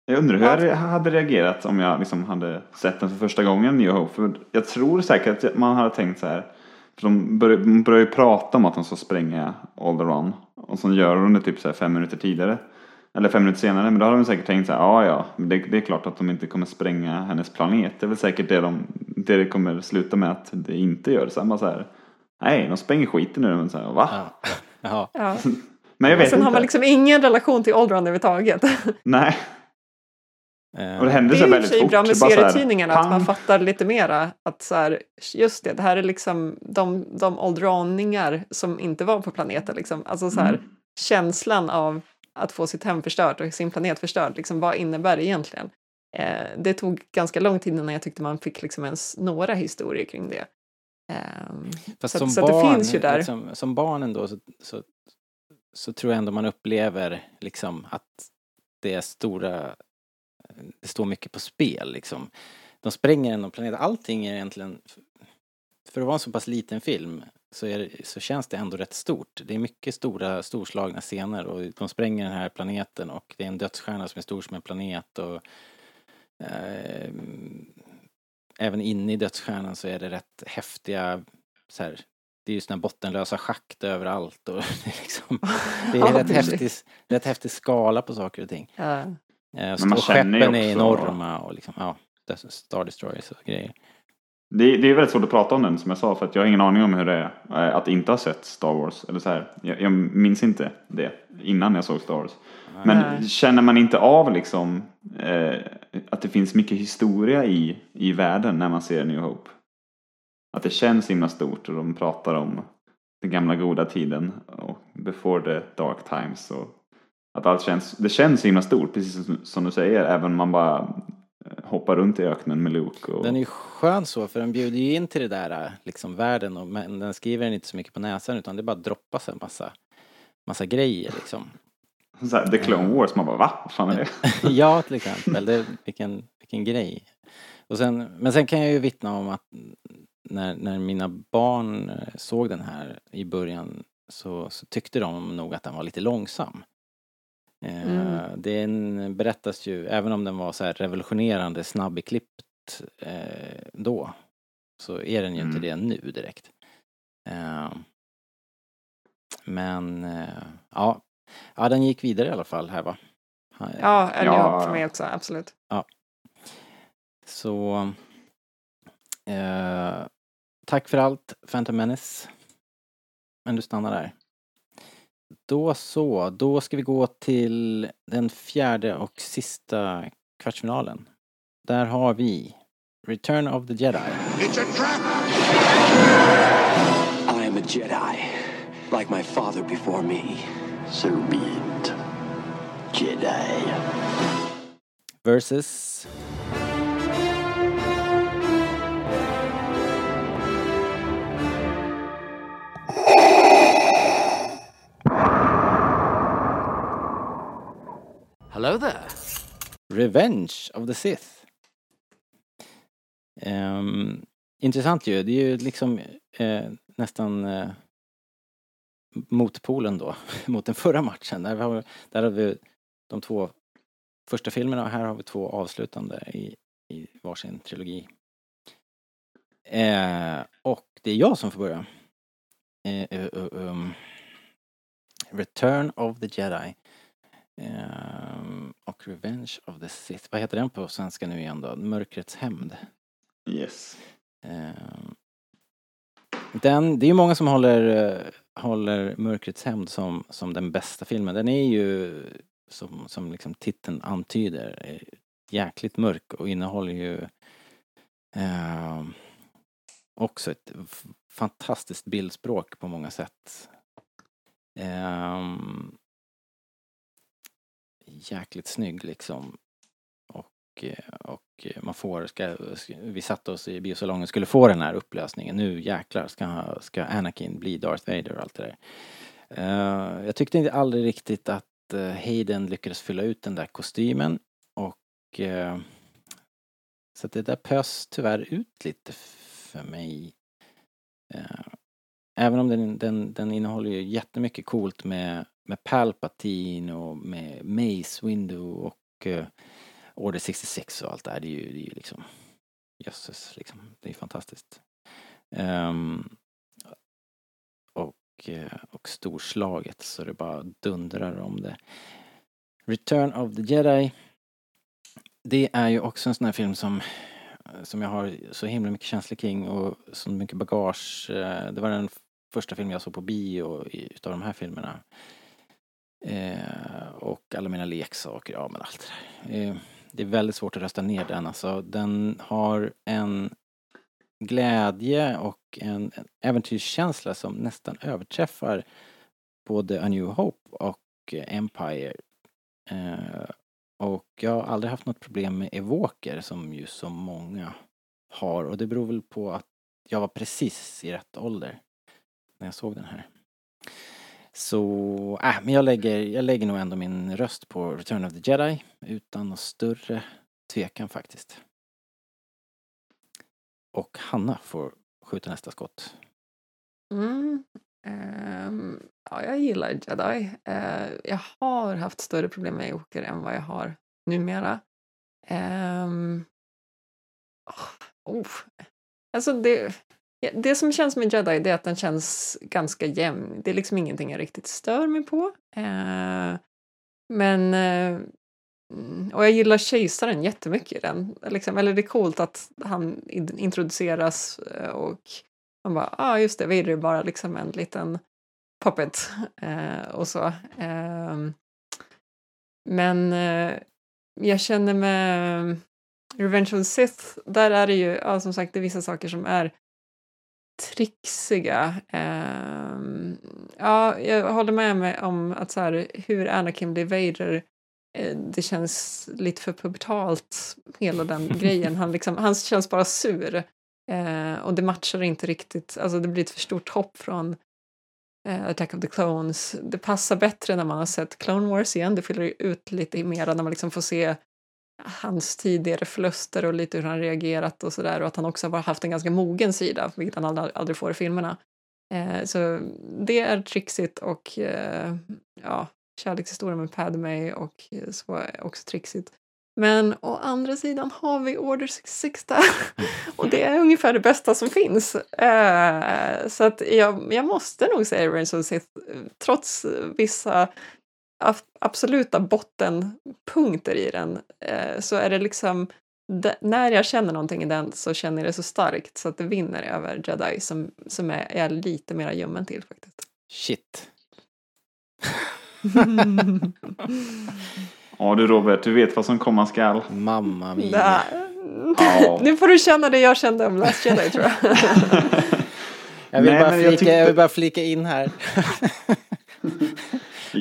Jag undrar hur jag hade reagerat om jag liksom hade sett den för första gången, New Hope. För jag tror säkert att man hade tänkt så här. För de börjar, ju prata om att de ska spränga Alderaan. Och så gör de det typ så här fem minuter tidigare. Eller fem minuter senare. Men då har de säkert tänkt så här, ja ja, det, det är klart att de inte kommer spränga hennes planet. Det är väl säkert det de, det, det kommer sluta med att det inte gör. Samma så här, nej, de spränger skiten nu. Men så här, va? Ja. Ja. Men jag Och vet sen inte. har man liksom ingen relation till Alderaan överhuvudtaget. Nej, Eh, och det hände Det så är väldigt fort. bra med så bara så här, serietidningarna att man fattar lite mera att så här, just det, det här är liksom de, de åldraningar som inte var på planeten. Liksom. Alltså så här, Mm. känslan av att få sitt hem förstört och sin planet förstörd, liksom, vad innebär det egentligen? Eh, det tog ganska lång tid innan jag tyckte man fick liksom ens några historier kring det. Ehm, Fast så som att- så att det barn, finns ju där. Liksom, som barn ändå så, så, så tror jag ändå man upplever liksom att det är stora, det står mycket på spel liksom. De spränger en planet, allting är egentligen, för att vara en så pass liten film så, är, det- så känns det ändå rätt stort. Det är mycket stora, storslagna scener och de spränger den här planeten och det är en dödsstjärna som är stor som en planet och eh, även inne i dödsstjärnan så är det rätt häftiga så här, det är ju såna bottenlösa schakt överallt och det är liksom, det är Ja, rätt, häftig, rätt häftig skala på saker och ting. ja. Eh, man och skeppen är enorma och liksom, ja, Star Destroyers och grejer. Det, det är väldigt svårt att prata om den som jag sa för att jag har ingen aning om hur det är eh, att inte ha sett Star Wars. Eller så här. Jag, jag minns inte det innan jag såg Star Wars. Men Nej. känner man inte av liksom eh, att det finns mycket historia i, i världen när man ser New Hope? Att det känns himla stort och de pratar om den gamla goda tiden och before the dark times och att allt känns, det känns himla stort precis som, som du säger även om man bara eh, hoppar runt i öknen med Luke och Den är ju skön så för den bjuder ju in till det där liksom världen och men den skriver den inte så mycket på näsan utan det bara droppas en massa, massa grejer liksom. så här, The Clone Wars, man bara va? Vad fan är det? ja, till exempel. Det, vilken, vilken grej. Och sen, men sen kan jag ju vittna om att när, när mina barn eh, såg den här i början så, så tyckte de nog att den var lite långsam. Eh, Mm. Den berättas ju, även om den var så här revolutionerande snabb i klippt eh, då, så är den ju inte det nu direkt. Eh, men eh, ja, ja, den gick vidare i alla fall här va? Ja, Ja. ja. för mig också, absolut. Så eh, tack för allt Phantom Menace. Men du stannar där. Då så, då ska vi gå till den fjärde och sista kvartsfinalen. Där har vi Return of the Jedi. It's a trap! I am a Jedi, like my father before me. So be it. Jedi. Versus Revenge of the Sith. Um, intressant ju, det är ju liksom eh, nästan eh, motpolen då, mot den förra matchen. Där har, vi- där har vi de två första filmerna och här har vi två avslutande i, i varsin trilogi. Eh, och det är jag som får börja. Eh, uh, um, Return of the Jedi. Ehm, och Revenge of the Sith. Vad heter den på svenska nu igen då? Mörkrets hämnd. Yes. Ehm, den, det är ju många som håller, eh, håller Mörkrets hämnd som, som den bästa filmen. Den är ju, som, som liksom titeln antyder, eh, jäkligt mörk och innehåller ju ehm, också ett fantastiskt bildspråk på många sätt. Ehm, jäkligt snygg liksom. Och, eh, och eh, man får, ska, vi satte oss i biosalongen skulle få den här upplösningen. Nu jäklar ska, ska Anakin bli Darth Vader och allt det där. Uh, jag tyckte inte aldrig riktigt att uh, Hayden lyckades fylla ut den där kostymen och uh, så att det där pös tyvärr ut lite för mig. Även om den, den, den innehåller ju jättemycket coolt med med Palpatine och med Mace Windu och uh, Order 66 och allt det här. Det är ju, det är ju liksom jösses liksom. Det är fantastiskt. Um, och, uh, och storslaget så det bara dundrar om det. Return of the Jedi. Det är ju också en sån här film som som jag har så himla mycket känslor kring och så mycket bagage. Eh, det var den första filmen jag såg på bio utav de här filmerna. Eh, och alla mina leksaker, ja men allt det där. Eh, det är väldigt svårt att rösta ner den alltså. Den har en glädje och en, en äventyrskänsla som nästan överträffar både A New Hope och Empire. Eh, och jag har aldrig haft något problem med Evoker som ju så många har och det beror väl på att jag var precis i rätt ålder när jag såg den här. Så, äh, men jag lägger, jag lägger nog ändå min röst på Return of the Jedi utan någon större tvekan faktiskt. Och Hanna får skjuta nästa skott. Mm. Um, ja, jag gillar Jedi. Uh, jag har haft större problem med Joker än vad jag har numera. Um, oh, alltså det, det som känns med Jedi det är att den känns ganska jämn. Det är liksom ingenting jag riktigt stör mig på. Eh, men Eh, och jag gillar kejsaren jättemycket i den. Liksom, eller det är coolt att han introduceras eh, och man bara, ja ah, just det, Vader är bara liksom en liten puppet eh, och så. Eh, men eh, jag känner med Revenge of the Sith, där är det ju, ja, som sagt, det är vissa saker som är trixiga. Ehm, ja, jag håller med mig om att så här, hur Anakin blir Vader eh, det känns lite för pubertalt, hela den grejen. Han, liksom, han känns bara sur. Eh, och det matchar inte riktigt, alltså det blir ett för stort hopp från eh, Attack of the Clones. Det passar bättre när man har sett Clone Wars igen, det fyller ut lite mer när man liksom får se hans tidigare förluster och lite hur han reagerat och sådär och att han också har haft en ganska mogen sida, vilket han aldrig, aldrig får i filmerna. Eh, så det är trixigt och eh, ja, kärlekshistorien med Padme och eh, så är också trixigt. Men å andra sidan har vi Order 66 där och det är ungefär det bästa som finns. Eh, så att jag, jag måste nog säga Revenge of Sith, eh, trots vissa absoluta bottenpunkter i den, uh, så är det liksom när jag känner någonting i den så känner jag det så starkt så att det vinner över Jedi som, som är, är lite mer ljummen till faktiskt. Shit. Ja du Robert, du vet vad som komma skall. Mamma mia. Ja. Nu får du känna det jag kände om Last Jedi tror jag. jag, vill Nej, bara flika, jag, tyckte... jag vill bara flika in här.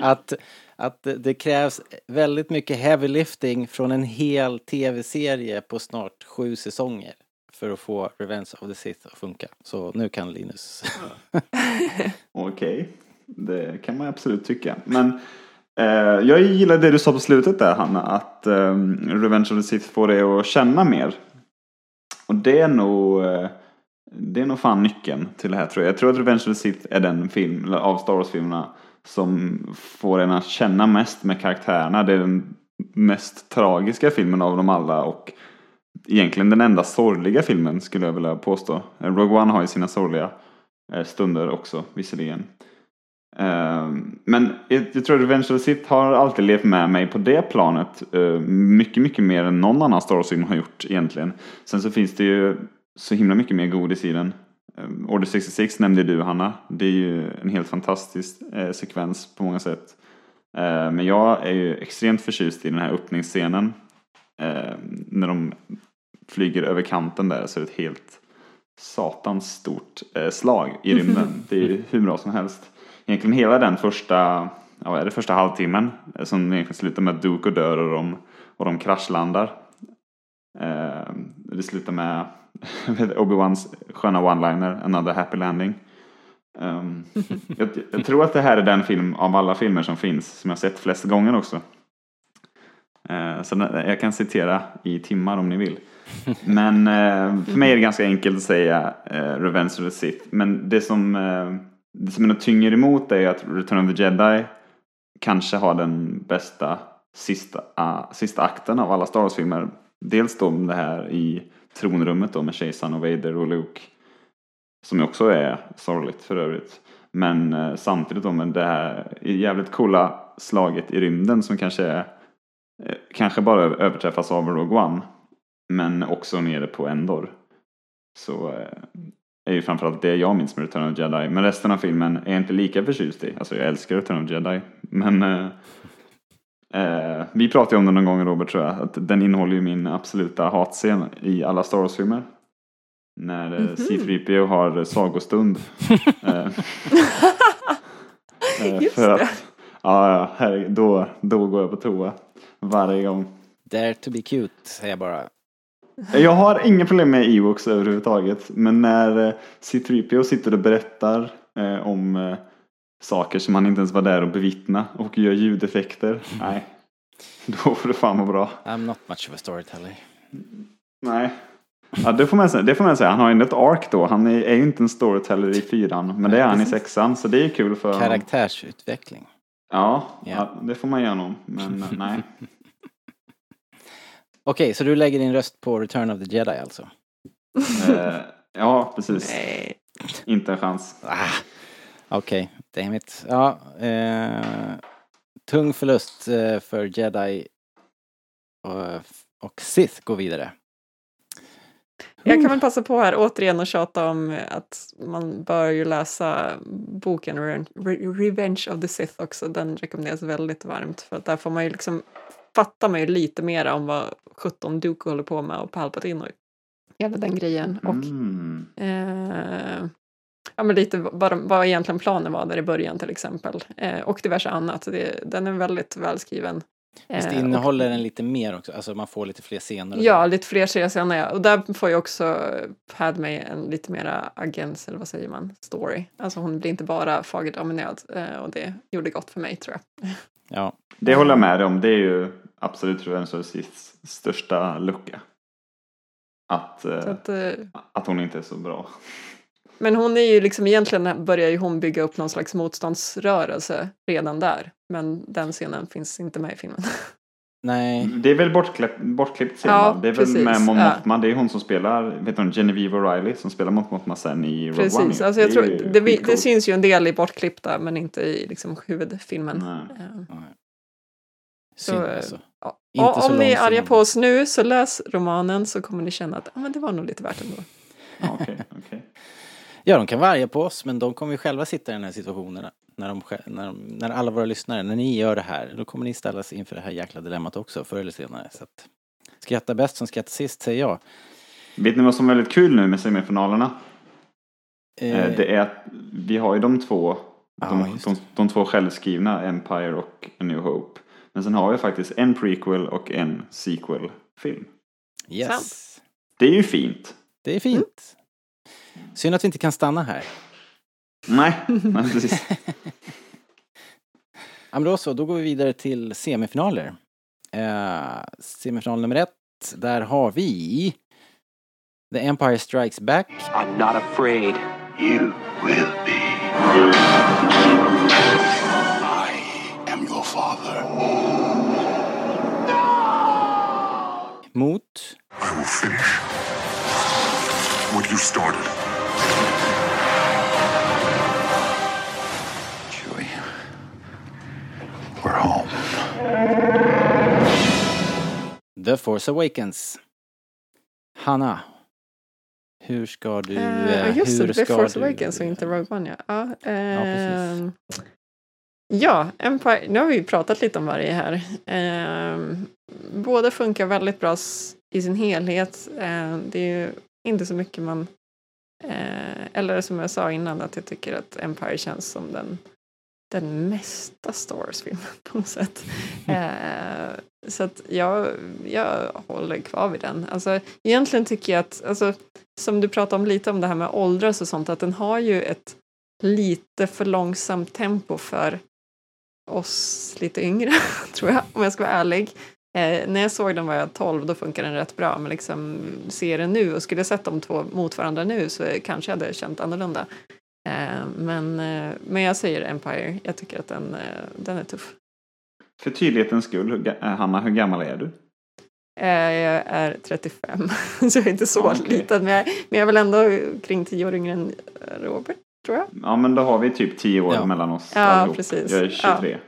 att, att det krävs väldigt mycket heavy lifting från en hel tv-serie på snart sju säsonger för att få Revenge of the Sith att funka. Så nu kan Linus. Okej, okay. det kan man absolut tycka. Men Eh, jag gillar det du sa på slutet där Hanna, att eh, Revenge of the Sith får dig att känna mer. Och det är nog eh, det är nog fan nyckeln till det här tror jag. Jag tror att Revenge of the Sith är den film av Star Wars-filmerna som får en att känna mest med karaktärerna. Det är den mest tragiska filmen av dem alla och egentligen den enda sorgliga filmen skulle jag vilja påstå. Eh, Rogue One har ju sina sorgliga eh, stunder också visserligen. Ehm, men jag, tror att Revenge of the Sith har alltid levt med mig på det planet. Eh, mycket, mycket mer än någon annan Star Wars-film har gjort egentligen. Sen så finns det ju så himla mycket mer godis i den. Uh, Order 66 nämnde du Hanna. Det är ju en helt fantastisk uh, sekvens på många sätt. Ehm, men jag är ju extremt förtjust i den här öppningsscenen. när de flyger över kanten där så är det ett helt satans stort eh, slag i rymden. Det är ju hur bra som helst egentligen hela den första, ja, är det första halvtimmen som egentligen slutar med att Duke dör och de, och de kraschlandar. Eh, det slutar med Obi-Wans sköna one-liner, Another Happy Landing. Um, jag, jag, tror att det här är den film av alla filmer som finns som jag sett flest gånger också. Uh, så jag kan citera i timmar om ni vill. Men uh, för mig är det ganska enkelt att säga uh, Revenge of the Sith. Men det som det som ändå tynger emot är att Return of the Jedi kanske har den bästa sista, uh, sista akten av alla Star Wars-filmer. Dels då det här i tronrummet då med kejsaren och Vader och Luke. Som ju också är sorgligt för övrigt. Men eh, samtidigt då med det här jävligt coola slaget i rymden som kanske är eh, kanske bara överträffas av Rogue One. Men också nere på Endor. Så eh, är ju framförallt det jag minns med Return of Jedi. Men resten av filmen är jag inte lika förtjust i. Alltså jag älskar Return of Jedi. Men eh, eh, eh, vi pratade om den någon gång Robert tror jag. Att den innehåller ju min absoluta hatscen i alla Star Wars-filmer. När mm -hmm. C3PO har sagostund. eh, Just för att, det. Ja, här, då, då går jag på toa. Varje gång. Dare to be cute, säger jag bara. Jag har inga problem med Ewoks överhuvudtaget. Men när eh, C3PO sitter och berättar eh, om eh, saker som han inte ens var där och bevittna och gör ljudeffekter. Nej, då får det fan vara bra. I'm not much of a storyteller. Nej. Ja, det, får man säga. det får man säga. Han har ju ett ark då. Han är, är ju inte en storyteller i fyran. Men det är han i sexan. Så det är kul för. Karaktärsutveckling. Ja, yeah. ja, det får man ge honom. Men nej. Okej, så du lägger din röst på Return of the Jedi alltså? eh, ja, precis. Nej. Inte en chans. Ah, Okej, okay. damn it. Ja, eh, tung förlust eh, för Jedi och, och Sith går vidare. Jag kan väl passa på här återigen och tjata om att man bör ju läsa boken Revenge of the Sith också. Den rekommenderas väldigt varmt för att där får man ju liksom fattar man ju lite mer om vad 17 Duke håller på med och Palpatine och hela den grejen. Och mm. eh, ja, men lite vad, vad egentligen planen var där i början till exempel. Eh, och diverse annat. Det, den är väldigt välskriven. Visst innehåller och, den lite mer också? Alltså man får lite fler scener? Ja, lite fler scener. Ja. Och där får ju också Padme en lite mera agens, eller vad säger man, story. Alltså hon blir inte bara fagerdominerad eh, och det gjorde gott för mig tror jag. Ja. Det håller jag med om. Det är ju absolut tror jag Sörsis största lucka. Att, eh, att, att hon inte är så bra. Men hon är ju liksom egentligen börjar ju hon bygga upp någon slags motståndsrörelse redan där. Men den scenen finns inte med i filmen. Nej. Det är väl bortklippt, bortklippt scen ja, Det är precis. väl med Mon Mothma. Ja. Det är hon som spelar, vet du Genevieve O'Reilly som spelar Mon Mothma sen i Rogue Precis, One. alltså jag det, tror, det, det, det, syns ju en del i bortklippta men inte i liksom huvudfilmen. Nej. Ja. Så, Synd alltså. Ja. om ni är arga på oss nu så läs romanen så kommer ni känna att ah, men det var nog lite värt ändå. Ja, okay, okay. Ja, de kan vara arga på oss men de kommer ju själva sitta i den här situationen när, de, när, de, när alla våra lyssnare, när ni gör det här, då kommer ni ställas inför det här jäkla dilemmat också förr eller senare. Så att, skratta bäst som skrattar sist, säger jag. Vet ni vad som är väldigt kul nu med semifinalerna? Eh. Det är att vi har ju de två, ah, de, de, de, två självskrivna, Empire och A New Hope. Men sen har vi faktiskt en prequel och en sequel-film. Yes. Sant. Det är ju fint. Det är fint. Synd att vi inte kan stanna här. Nej, men precis. ja, men då så, då går vi vidare till semifinaler. Uh, semifinal nummer ett, där har vi The Empire Strikes Back. I'm not afraid. You will be. I am your father. Mot... I will finish what you started. We're home. The Force Awakens. Hanna, hur ska du... Uh, just det, The Force du... Awakens och inte Rogue One ja. Uh, ja, ehm, ja, Empire, nu har vi pratat lite om varje här. Uh, båda funkar väldigt bra i sin helhet. Uh, det är ju inte så mycket man... eller som jag sa innan att jag tycker att Empire känns som den den mesta Star Wars-filmen på något sätt. eh, så att jag, jag håller kvar vid den. Alltså, egentligen tycker jag att, alltså, som du pratade om lite om det här med åldras och sånt, att den har ju ett lite för långsamt tempo för oss lite yngre, tror jag, om jag ska vara ärlig. Eh, när jag såg den var jag 12, då funkar den rätt bra, men liksom ser den nu och skulle jag sett de två mot varandra nu så kanske jag hade känt annorlunda. Eh, men, eh, men jag säger Empire, jag tycker att den, eh, den är tuff. För tydlighetens skull, eh, Hanna, hur gammal är du? Eh, Jag är 35, så jag är inte så Ja, okej. liten. Men jag, men jag är väl ändå kring 10 år yngre än Robert, tror jag. Ja, men då har vi typ 10 år Ja. mellan oss Ja, allihop. precis. Jag är 23.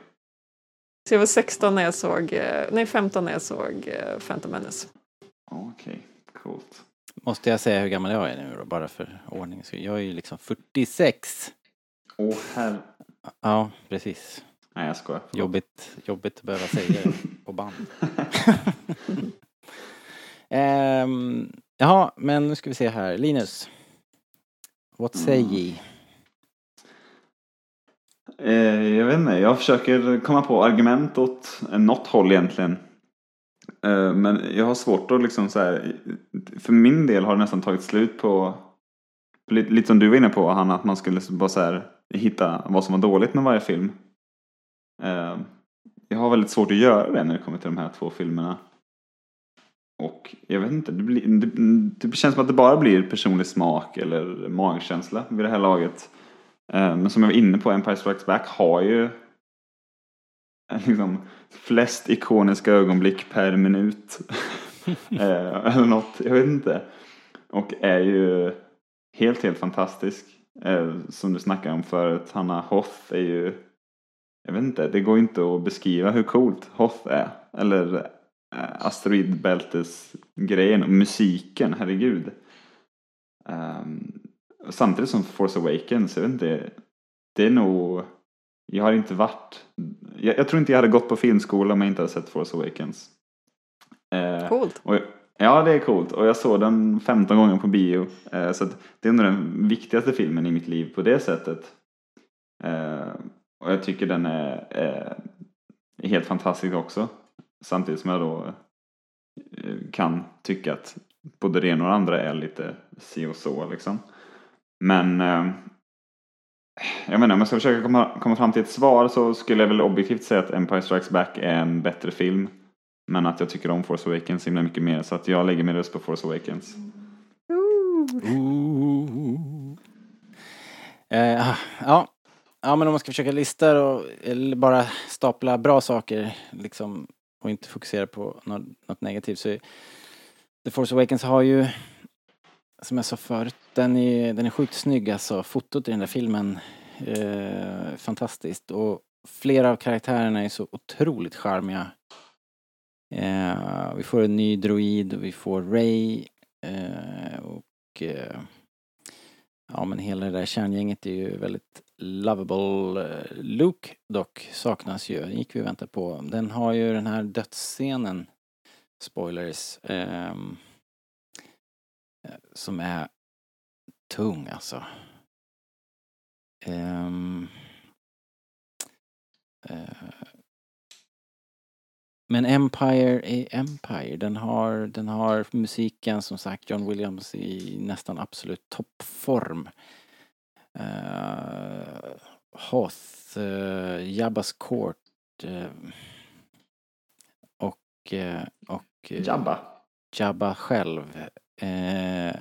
Så jag var 16 när jag såg, eh, nej 15 när jag såg eh, Phantom Menace. Okej, coolt. Måste jag säga hur gammal jag är nu då, bara för ordningens skull. Jag är ju liksom 46. Åh herre... Ja, precis. Nej, jag skojar. Förlåt. Jobbigt, jobbigt att behöva säga det på band. um, jaha, men nu ska vi se här. Linus. What say Mm. ye? Eh, jag vet inte, jag försöker komma på argument åt något håll egentligen. Eh, men jag har svårt att liksom så här, för min del har det nästan tagit slut på, lite, lite som du var inne på Hanna, att man skulle liksom bara så här, hitta vad som var dåligt med varje film. Eh, jag har väldigt svårt att göra det när det kommer till de här två filmerna. Och jag vet inte, det, blir, det, det känns som att det bara blir personlig smak eller magkänsla vid det här laget. Eh, men som jag var inne på, Empire Strikes Back har ju liksom flest ikoniska ögonblick per minut. Eh, eller något, jag vet inte. Och är ju helt, helt fantastisk. Eh, som du snackade om förut, Hanna Hoth är ju jag vet inte, det går inte att beskriva hur coolt Hoth är. Eller asteroidbältes-grejen och musiken, herregud. Ehm, samtidigt som Force Awakens, jag vet inte, det är nog, jag har inte varit, jag, jag tror inte jag hade gått på filmskola om jag inte hade sett Force Awakens. Eh, Coolt. och, ja, det är coolt och jag såg den 15 gånger på bio. Eh, så det är nog den viktigaste filmen i mitt liv på det sättet. Eh, och jag tycker den är, är helt fantastisk också. Samtidigt som jag då eh, kan tycka att både det ena och det andra är lite si och så liksom. Men eh, jag menar, om jag ska försöka komma, komma fram till ett svar så skulle jag väl objektivt säga att Empire Strikes Back är en bättre film. Men att jag tycker om Force Awakens himla mycket mer så att jag lägger min röst på Force Awakens. Ooh. Uh, ja. ja, men om man ska försöka lista då, eller bara stapla bra saker liksom och inte fokusera på något, något negativt så är The Force Awakens har ju som jag sa förut, den är, den är sjukt snygg alltså. Fotot i den där filmen, eh, fantastiskt. Och flera av karaktärerna är så otroligt charmiga. Eh, vi får en ny droid och vi får Ray eh, och eh, ja men hela det där kärngänget är ju väldigt lovable. Eh, Luke dock saknas ju, den gick vi och väntade på. Den har ju den här dödsscenen, spoilers, eh, som är tung alltså. Ehm, eh, men Empire är Empire. Den har, den har musiken som sagt John Williams i nästan absolut toppform. Uh, Hoth, uh, Jabbas Court uh, och, uh, och uh, Jabba? Jabba själv. Uh,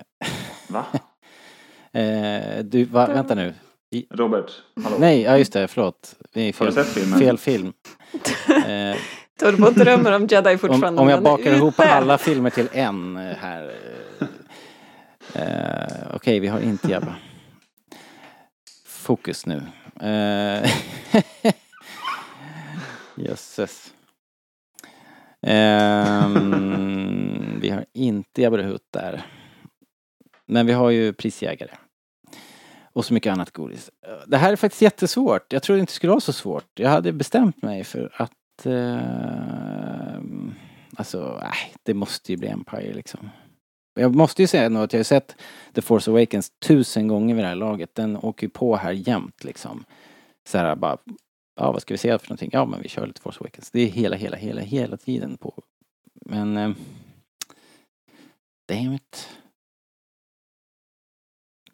Va? uh, du, va, vänta nu. I, Robert, hallå? Nej, ja just det, förlåt. Det är Har du fel, sett filmen? fel film. Eh, Du håller på och drömmer om Jedi om, fortfarande. om jag den är bakar ihop ute. alla filmer till en eh, här. eh, eh, Okej, vi har inte Jabba. Fokus nu. Eh, Jösses. Ehm, vi har inte Jabba Hutt där. Men vi har ju prisjägare. Och så mycket annat godis. Det här är faktiskt jättesvårt. Jag trodde inte det skulle vara så svårt. Jag hade bestämt mig för att... Eh, alltså, nej, det måste ju bli Empire liksom. Jag måste ju säga nog att jag har sett The Force Awakens tusen gånger vid det här laget. Den åker ju på här jämt liksom. Så här bara, ja vad ska vi se för någonting? Ja men vi kör lite Force Awakens. Det är hela, hela, hela, hela tiden på. Men... Eh, damn it.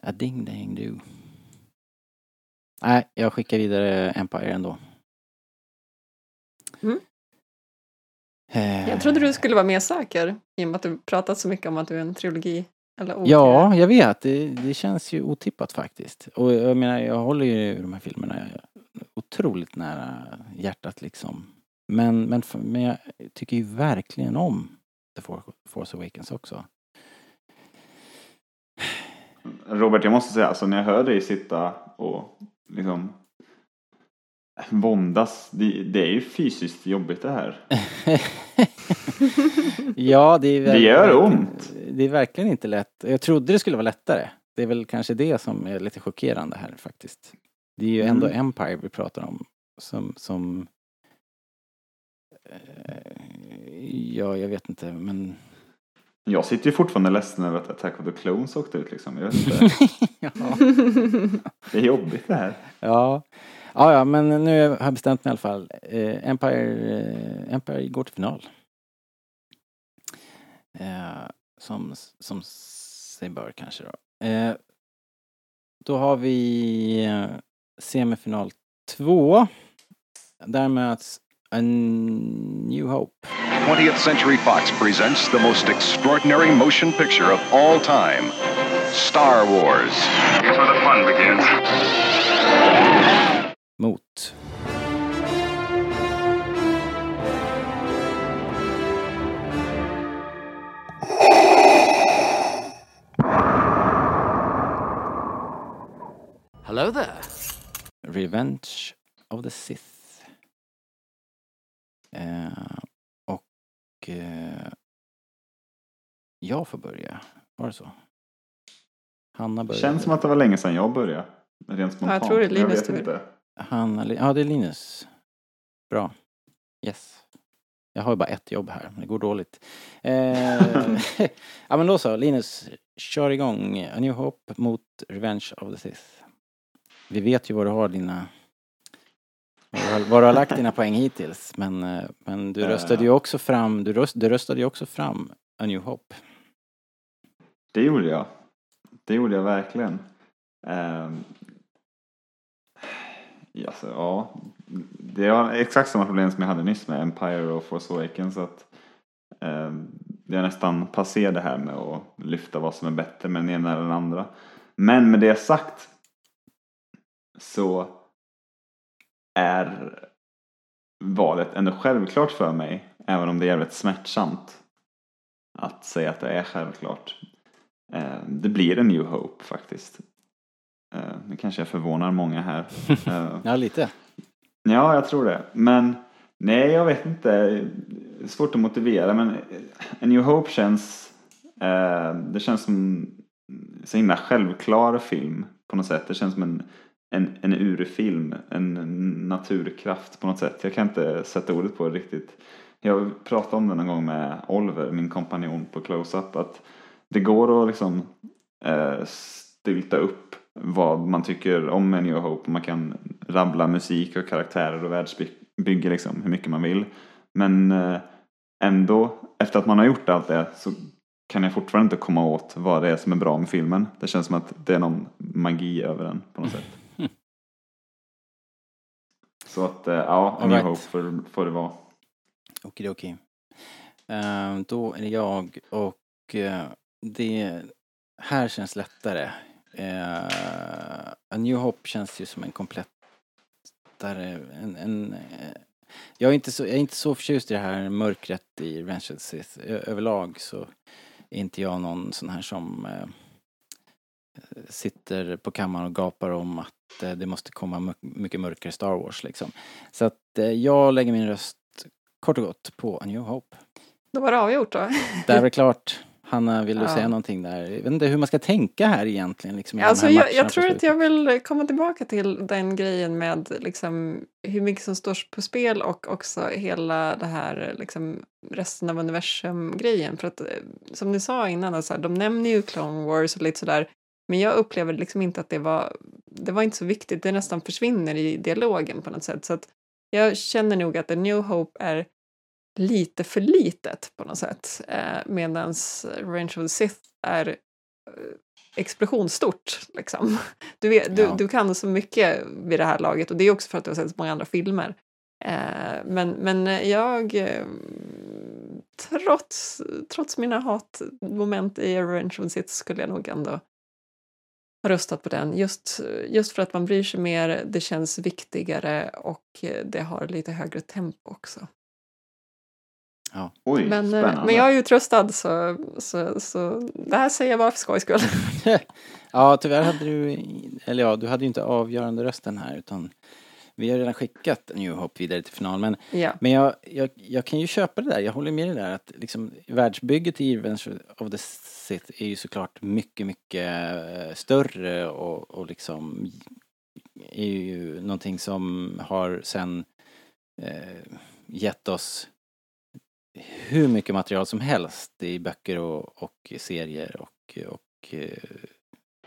A ding dang do. Nej, jag skickar vidare Empire ändå. Mm. Eh, Jag trodde du skulle vara mer säker i och med att du pratat så mycket om att du är en trilogi. Eller ok. Ja, jag vet. Det, det känns ju otippat faktiskt. Och jag menar, jag håller ju de här filmerna otroligt nära hjärtat liksom. Men, men, men jag tycker ju verkligen om The For- Force Awakens också. Robert, jag måste säga, alltså när jag hör dig sitta och liksom våndas, det, det är ju fysiskt jobbigt det här. ja, det är Det gör ont. Det är verkligen inte lätt. Jag trodde det skulle vara lättare. Det är väl kanske det som är lite chockerande här faktiskt. Det är ju ändå Mm. Empire vi pratar om. Som, som eh, Ja, jag vet inte men Jag sitter ju fortfarande ledsen över att Attack of the Clones åkte ut liksom. Jag vet inte. ja. Det är jobbigt det här. ja. Ja, ja, men nu har jag bestämt mig i alla fall. Eh, Empire, eh, Empire går till final. Eh, som, som sig bör kanske då. Eh, då har vi eh, semifinal två. Där möts A New Hope. 20th Century Fox presents the most extraordinary motion picture of all time Star Wars. Here's where the fun begins. mot Hello there. Revenge of the Sith. Eh, och eh, jag får börja. Var det så? Hanna började. Känns som att det var länge sedan jag började. Rent Ja, spontant. jag tror det är jag Linus vet inte. Hanna, ja det är Linus. Bra. Yes. Jag har ju bara ett jobb här, men det går dåligt. Eh, ja men då så, Linus, kör igång. A New Hope mot Revenge of the Sith. Vi vet ju var du har dina... Var du har, var lagt dina poäng hittills, men, eh, men du Eh. röstade ju också fram, du, röst, du röstade ju också fram A New Hope. Det gjorde jag. Det gjorde jag verkligen. Um, alltså, ja. Det är exakt samma problem som jag hade nyss med Empire och Force Awakens. Så att, ehm, det är nästan passé det här med att lyfta vad som är bättre med den ena eller den andra. Men med det sagt så är valet ändå självklart för mig. Även om det är jävligt smärtsamt att säga att det är självklart. Eh, det blir en New Hope faktiskt. Eh, nu kanske jag förvånar många här. Eh, Ja, lite. ja, jag tror det. Men nej, jag vet inte. Svårt att motivera men en New Hope känns eh, det känns som en så himla självklar film på något sätt. Det känns som en, en, en urfilm, en naturkraft på något sätt. Jag kan inte sätta ordet på det riktigt. Jag pratade om det någon gång med Oliver, min kompanjon på Close-Up, att det går att liksom eh, stylta upp vad man tycker om en New Hope. Man kan rabbla musik och karaktärer och världsbygge liksom hur mycket man vill. Men eh, ändå, efter att man har gjort allt det så kan jag fortfarande inte komma åt vad det är som är bra med filmen. Det känns som att det är någon magi över den på något sätt. Så att, eh, ja, All New right. Hope får, får det vara. Okidoki. Uh, då är det jag och eh, det här känns lättare. Uh, A New Hope känns ju som en komplettare, en, en jag, är inte så, jag är inte så förtjust i det här mörkret i Revenge of the Sith. Överlag så är inte jag någon sån här som sitter på kammaren och gapar om att eh, det måste komma my- mycket mörkare Star Wars liksom. Så att eh, jag lägger min röst kort och gott på A New Hope. Då var det avgjort då. Det är väl klart. Hanna, vill du Ja. säga någonting där? Jag vet inte hur man ska tänka här egentligen. Liksom, Alltså jag, jag tror att jag vill komma tillbaka till den grejen med liksom hur mycket som står på spel och också hela det här liksom resten av universum-grejen. För att eh, som ni sa innan, alltså, de nämner ju Clone Wars och lite sådär. Men jag upplever liksom inte att det var, det var inte så viktigt. Det nästan försvinner i dialogen på något sätt. Så att jag känner nog att The New Hope är lite för litet på något sätt. Eh, Medan Revenge of the Sith är eh, explosionsstort. Liksom. Du, vet, du, Ja. du kan så mycket vid det här laget och det är också för att du har sett så många andra filmer. Eh, men, men jag, eh, trots, trots mina hatmoment i Revenge of the Sith skulle jag nog ändå ha röstat på den. Just, just för att man bryr sig mer, det känns viktigare och det har lite högre tempo också. Ja. Oj, Men, eh, spännande. men jag är ju tröstad så, så, så det här säger jag bara för skojs skull. ja, tyvärr hade du, eller ja, du hade ju inte avgörande rösten här utan vi har redan skickat New Hope vidare till final. Men, Ja. men jag, jag, jag kan ju köpa det där, jag håller med dig där att liksom världsbygget i Revenge of the Sith är ju såklart mycket, mycket eh, större och, och liksom är ju någonting som har sen eh, gett oss hur mycket material som helst i böcker och, och serier och, och eh,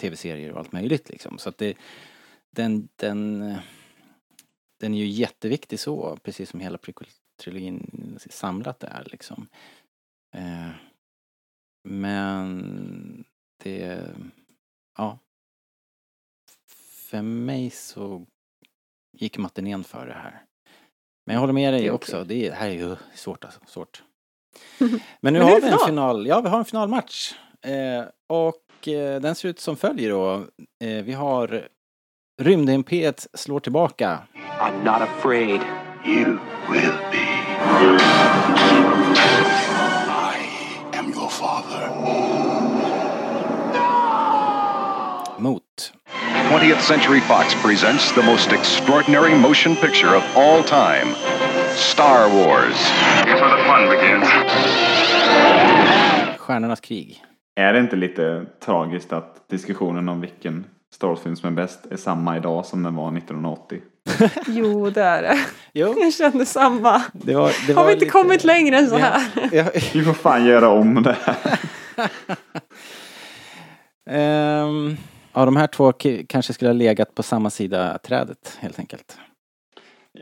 tv-serier och allt möjligt liksom. Så att det, den, den, eh, den är ju jätteviktig så, precis som hela prequel-trilogin samlat är liksom. Eh, men det, ja. För mig så gick matinén för det här. Men jag håller med dig Det är också, okej. det här är ju svårt alltså, svårt. Men nu Men har är vi det en final, ja vi har en finalmatch. Eh, och eh, den ser ut som följer då. Eh, vi har Rymdimperiet slår tillbaka. I'm not afraid. You will be. I am your father. Mot 20th Century Fox presents the most extraordinary motion picture of all time Star Wars. Here's where the fun begins. Stjärnornas krig. Är det inte lite tragiskt att diskussionen om vilken Star Wars-film som är bäst är samma idag som den var 1980? Jo, det är det. Jo, Jag känner samma. det var, det Har var vi inte lite- kommit längre än så här? Ja, Vi får fan göra om det här. Ehm, ja, de här två kanske skulle ha legat på samma sida trädet helt enkelt.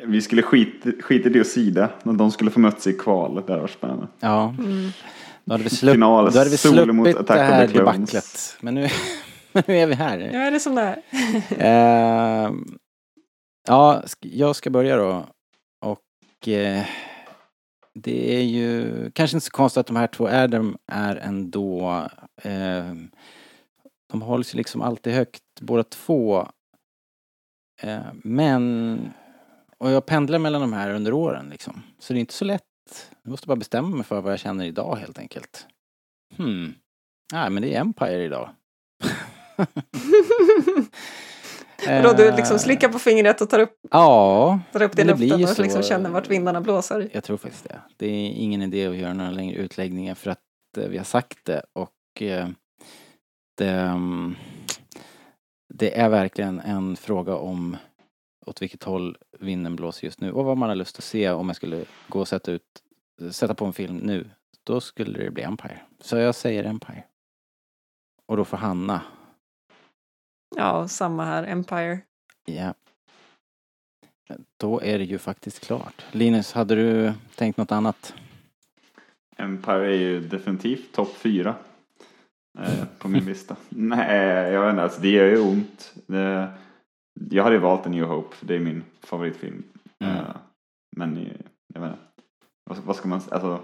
Vi skulle skit, skita i det och sida. Men de skulle få mötas i kvalet. Det varit spännande. Ja. Mm. Då hade vi, slupp, Final, då hade vi sluppit det här debaclet. Men nu, nu är vi här. Nu är det som det är. Ehm, ja, jag ska börja då. Och eh, det är ju kanske inte så konstigt att de här två är de är ändå. Eh, de hålls ju liksom alltid högt båda två. Eh, men, och jag pendlar mellan de här under åren liksom. Så det är inte så lätt. Jag måste bara bestämma mig för vad jag känner idag helt enkelt. Hmm. Nej, men det är Empire idag. Vadå, du liksom slickar på fingret och tar upp, Ja, tar upp det i luften och liksom känner vart vindarna blåser. jag tror faktiskt det. Det är ingen idé att göra några längre utläggningar för att eh, vi har sagt det och eh, det, mm, det är verkligen en fråga om åt vilket håll vinden blåser just nu och vad man har lust att se om jag skulle gå och sätta ut, sätta på en film nu. Då skulle det bli Empire. Så jag säger Empire. Och då får Hanna, Ja, samma här, Empire. ja. Då är det ju faktiskt klart. Linus, hade du tänkt något annat? Empire är ju definitivt topp fyra. Eh, på min lista. Nej, jag vet inte. Alltså, det gör ju ont. Det, jag hade ju valt en New Hope. För det är min favoritfilm. Mm. Eh, men eh, jag vet inte. Vad, vad ska man säga? Alltså,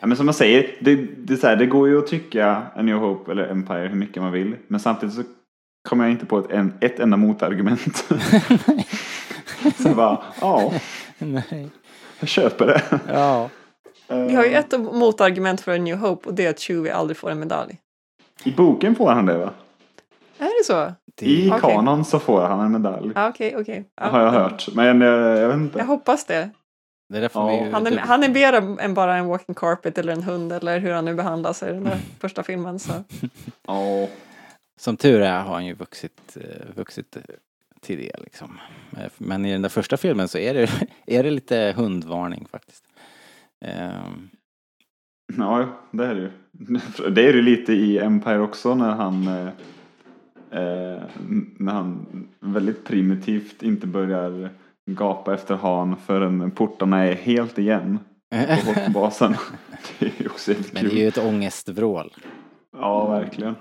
ja, men som man säger. Det, det, så här, det går ju att tycka en New Hope eller Empire hur mycket man vill. Men samtidigt så kommer jag inte på ett, en, ett enda motargument. så jag bara, ja, Nej. jag köper det. Ja. Vi har ju ett motargument för en New Hope och det är att Chewie aldrig får en medalj. I boken får han det va? Är det så? I Okej. kanon så får han en medalj. Ja, okej, okej. Ja. har jag hört. Men jag, jag vet inte. Jag hoppas det. Det är Ja. vi. Han är, han är mer än bara en walking carpet eller en hund eller hur han nu behandlas i den där första filmen. Så. Ja. Som tur är har han ju vuxit, eh, vuxit till det liksom. Eh, Men i den där första filmen så är det, är det lite hundvarning faktiskt. Ehm, ja, det är det ju. Det är det lite i Empire också när han eh, eh, när han väldigt primitivt inte börjar gapa efter han förrän portarna är helt igen på hockeybasen. Det är också Men det är ju ett ångestvrål. Ja, verkligen.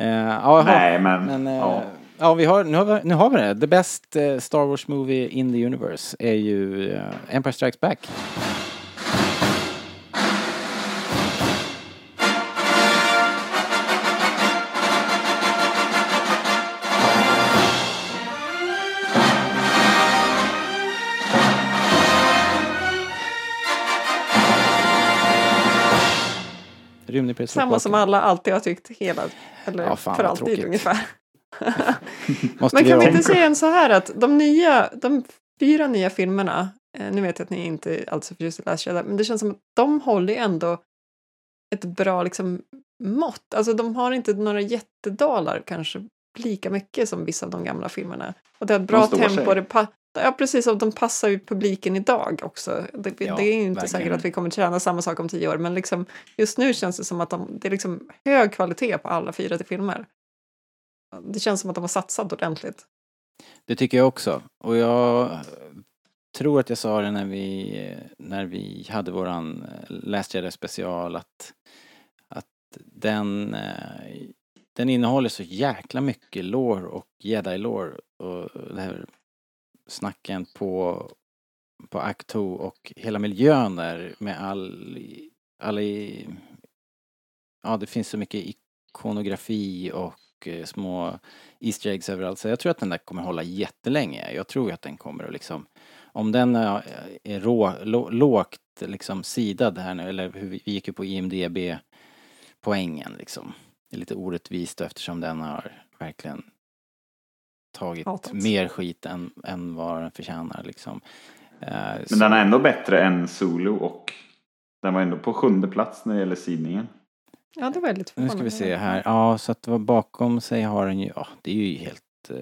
Eh, ja. Nej, men, Men, eh, ja. ja, vi har, nu, har vi, nu har vi det. The best eh, Star Wars movie in the universe är ju Empire Strikes Back. Rymdimperiet slår Samma som alla alltid har tyckt hela, eller Ja, fan, för alltid tråkigt. ungefär. Men kan vi inte säga en så här att de nya, de fyra nya filmerna, eh, nu vet jag att ni inte är alls så förtjusta i Last Jedi, men det känns som att de håller ju ändå ett bra liksom, mått. Alltså de har inte några jättedalar kanske lika mycket som vissa av de gamla filmerna. Och det har ett bra tempo. sig. Det pa- ja, precis. Och de passar ju publiken idag också. Det, Ja, det är ju inte verkligen. säkert att vi kommer tjäna samma sak om tio år, men liksom, just nu känns det som att de, det är liksom hög kvalitet på alla fyra till filmer. Det känns som att de har satsat ordentligt. Det tycker jag också. Och jag tror att jag sa det när vi, när vi hade våran eh, Last Jedi special att, att den, eh, den innehåller så jäkla mycket lore och jedi-lore och det här snacken på, på Acto och hela miljön där med all, all i, ja det finns så mycket ikonografi och eh, små Easter eggs överallt. Så jag tror att den där kommer hålla jättelänge. Jag tror att den kommer att liksom, om den eh, är rå, lå, lågt liksom sidad här nu, eller hur vi gick ju på IMDB poängen liksom. Det är lite orättvist eftersom den har verkligen tagit Hatat. mer skit än, än vad den förtjänar liksom. Eh, Men så- den är ändå bättre än Solo och den var ändå på sjunde plats när det gäller sidningen. Ja, det var lite Nu ska vi se här. Ja, så att vad bakom sig har den ju, ja det är ju helt, eh,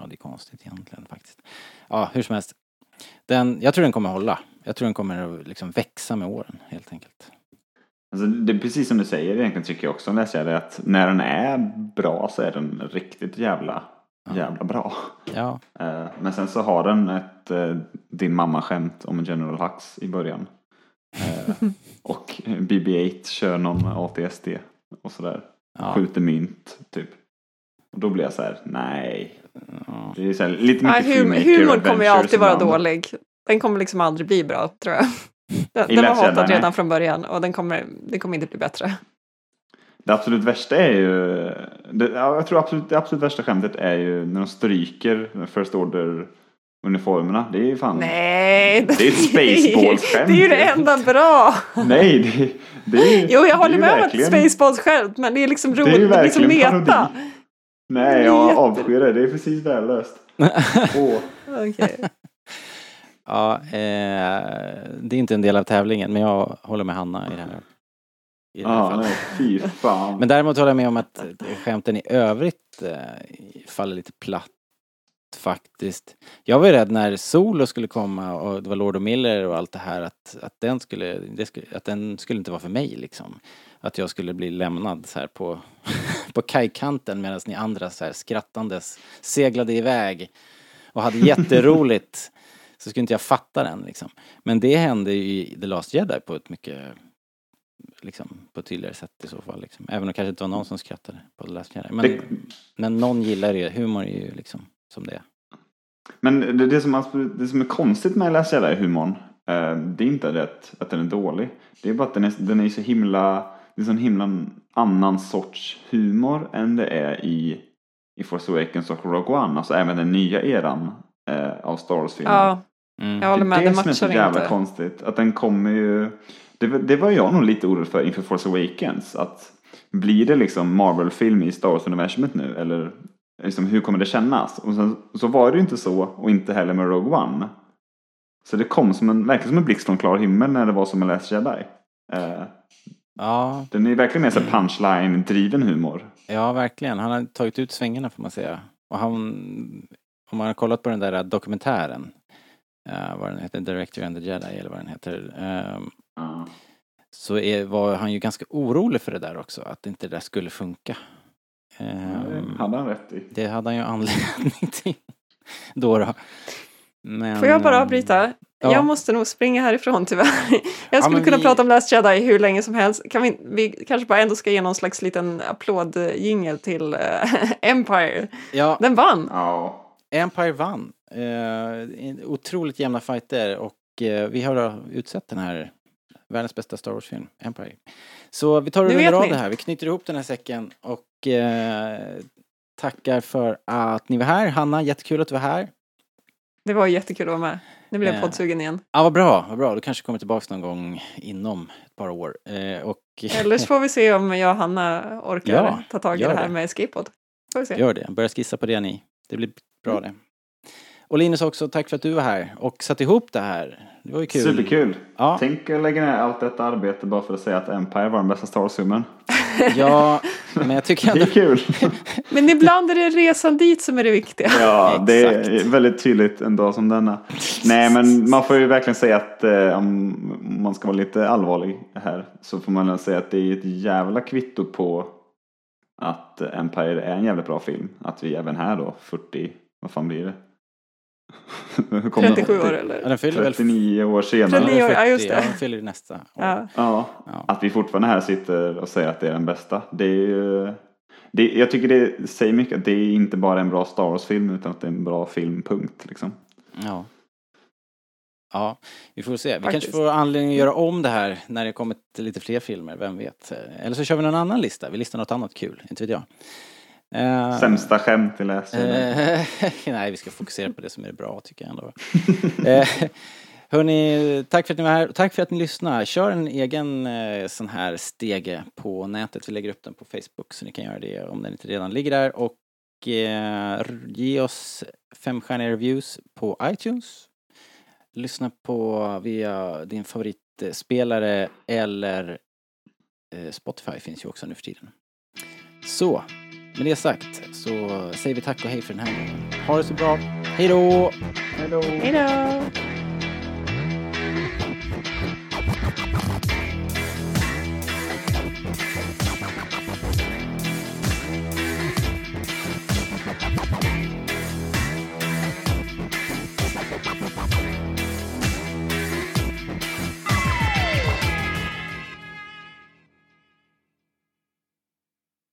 ja det är konstigt egentligen faktiskt. Ja, hur som helst. Den, jag tror den kommer hålla. Jag tror den kommer att liksom växa med åren helt enkelt. Alltså, det är precis som du säger egentligen tycker jag också läser jag det att när den är bra så är den riktigt jävla, jävla bra. Ja, Eh, Men sen så har den ett eh, din mamma-skämt om en General Hux i början. Eh, Och BB-8 kör någon ATSD och sådär. ja, Skjuter mynt typ. Och då blir jag så här: nej. ja. Det är så här, lite Ja, mycket hum, filmmaker humorn kommer ju alltid vara dålig. Den kommer liksom aldrig bli bra, tror jag. Den, den var hatad redan från början och den kommer, det kommer inte bli bättre. Det absolut värsta är ju, det, ja, jag tror absolut, det absolut värsta skämtet är ju när de stryker First Order uniformerna. Det är ju fan, Nej! Det är ett Spaceballs-skämt. Det är ju det enda bra! nej det, det är Jo, jag det är håller ju med om att verkligen- Spaceballs skämt, men det är liksom Det är roligt, ju det är liksom verkligen meta. parodi. Nej, jag avskyr det. Det är precis värdelöst. Åh. Okej. ja eh, det är inte en del av tävlingen men jag håller med Hanna i det här. I Ja, nej, fy fan. Men däremot håller jag med om att skämten i övrigt eh, faller lite platt faktiskt. Jag var ju rädd när Solo skulle komma och det var Lord och Miller och allt det här att, att, den, skulle, skulle, att den skulle inte vara för mig liksom. Att jag skulle bli lämnad så här på, på kajkanten medan ni andra så här skrattandes seglade iväg och hade jätteroligt. Så skulle inte jag fatta den liksom. Men det hände ju i The Last Jedi på ett mycket liksom, på ett tydligare sätt i så fall. Liksom. Även om det kanske inte var någon som skrattade på The Last Jedi. Men, Det, men någon gillar det. Humor är ju liksom som det är. men det, det, som, det som är konstigt med Last Jedi-humorn, eh, det är inte det att, den är dålig. Det är bara att den är, den är så himla, det är så en himla annan sorts humor än det är i, i Force Awakens och Rogue One. Alltså även den nya eran eh, av Star Wars-filmer. Ja, Mm. jag håller med. det Det är det som är så matchar jävla inte. konstigt. Att den kommer ju... Det, var- det var jag nog lite orolig för inför Force Awakens. Att blir det liksom Marvel-film i Star Wars-universumet nu? Eller liksom, hur kommer det kännas? Och sen, så var det ju inte så och inte heller med Rogue One. Så det kom som en, verkligen som en blixt från klar himmel när det var som en Last Jedi. Eh, Ja, den är verkligen mer så punchline-driven humor. ja, verkligen. Han har tagit ut svängarna får man säga. Och han, om man har kollat på den där dokumentären, uh, vad den heter, Director and the Jedi eller vad den heter. ehm, Ja. så är, var han ju ganska orolig för det där också, att inte det där skulle funka. det Ehm, hade han rätt i. det hade han ju anledning till. Då då. Men, Får jag bara ehm, avbryta? ja. Jag måste nog springa härifrån tyvärr. Jag skulle men kunna vi- prata om Last Jedi hur länge som helst. Kan vi, vi kanske bara ändå ska ge någon slags liten applådjingel till eh, Empire. Ja, Den vann! Ja. Empire vann. Eh, otroligt jämna fighter och eh, vi har utsett den här världens bästa Star Wars-film, Empire. Så vi tar och rundar av det här. Vi knyter ihop den här säcken och eh, tackar för att ni var här. Hanna, jättekul att du var här. Det var jättekul att vara med. Nu blir jag Eh. poddsugen igen. Ja, vad bra, vad bra. Du kanske kommer tillbaka någon gång inom ett par år. Eh, och Eller så får vi se om jag och Hanna orkar Ja, ta tag i det här det. med skateboard. Får vi se. Gör det, börja skissa på det ni. Det blir bra det. Och Linus också, tack för att du var här och satte ihop det här. Det var ju kul. Superkul. Ja. Tänk att lägga ner allt detta arbete bara för att säga att Empire var den bästa Star Wars-filmen. Ja, men jag tycker Det är ändå... kul. Men ibland är det resan dit som är det viktiga. Ja, det är väldigt tydligt en dag som denna. Nej, men man får ju verkligen säga att eh, om man ska vara lite allvarlig här så får man säga att det är ett jävla kvitto på att Empire är en jävligt bra film. Att vi även här då, 40, vad fan blir det? Hur kommer det? 37 år eller? Ja, den fyller väl 39 år senare. 39 år, ja, just det. Ja, den fyller nästa år. Ja. Ja, Ja. att vi fortfarande här sitter och säger att det är den bästa. Det är ju, det, jag tycker det säger mycket att det är inte bara en bra Star Wars-film utan att det är en bra film, punkt. Liksom. Ja. Ja, vi får se. Vi Faktiskt. kanske får anledning att göra om det här när det kommit lite fler filmer, vem vet. Eller så kör vi någon annan lista. Vi listar något annat kul, inte vet jag. Eh, Sämsta skämt vi läser. Eh, nej, vi ska fokusera på det som är bra tycker jag ändå. eh, hörni, tack för att ni var här. Tack för att ni lyssnar. Kör en egen eh, sån här stege på nätet. Vi lägger upp den på Facebook så ni kan göra det om den inte redan ligger där. Och eh, ge oss femstjärniga reviews på iTunes. Lyssna på via din favoritspelare eller eh, Spotify finns ju också nu för tiden. Så, med det sagt så säger vi tack och hej för den här gången. Ha det så bra. Hej då! Hej då! Hej då!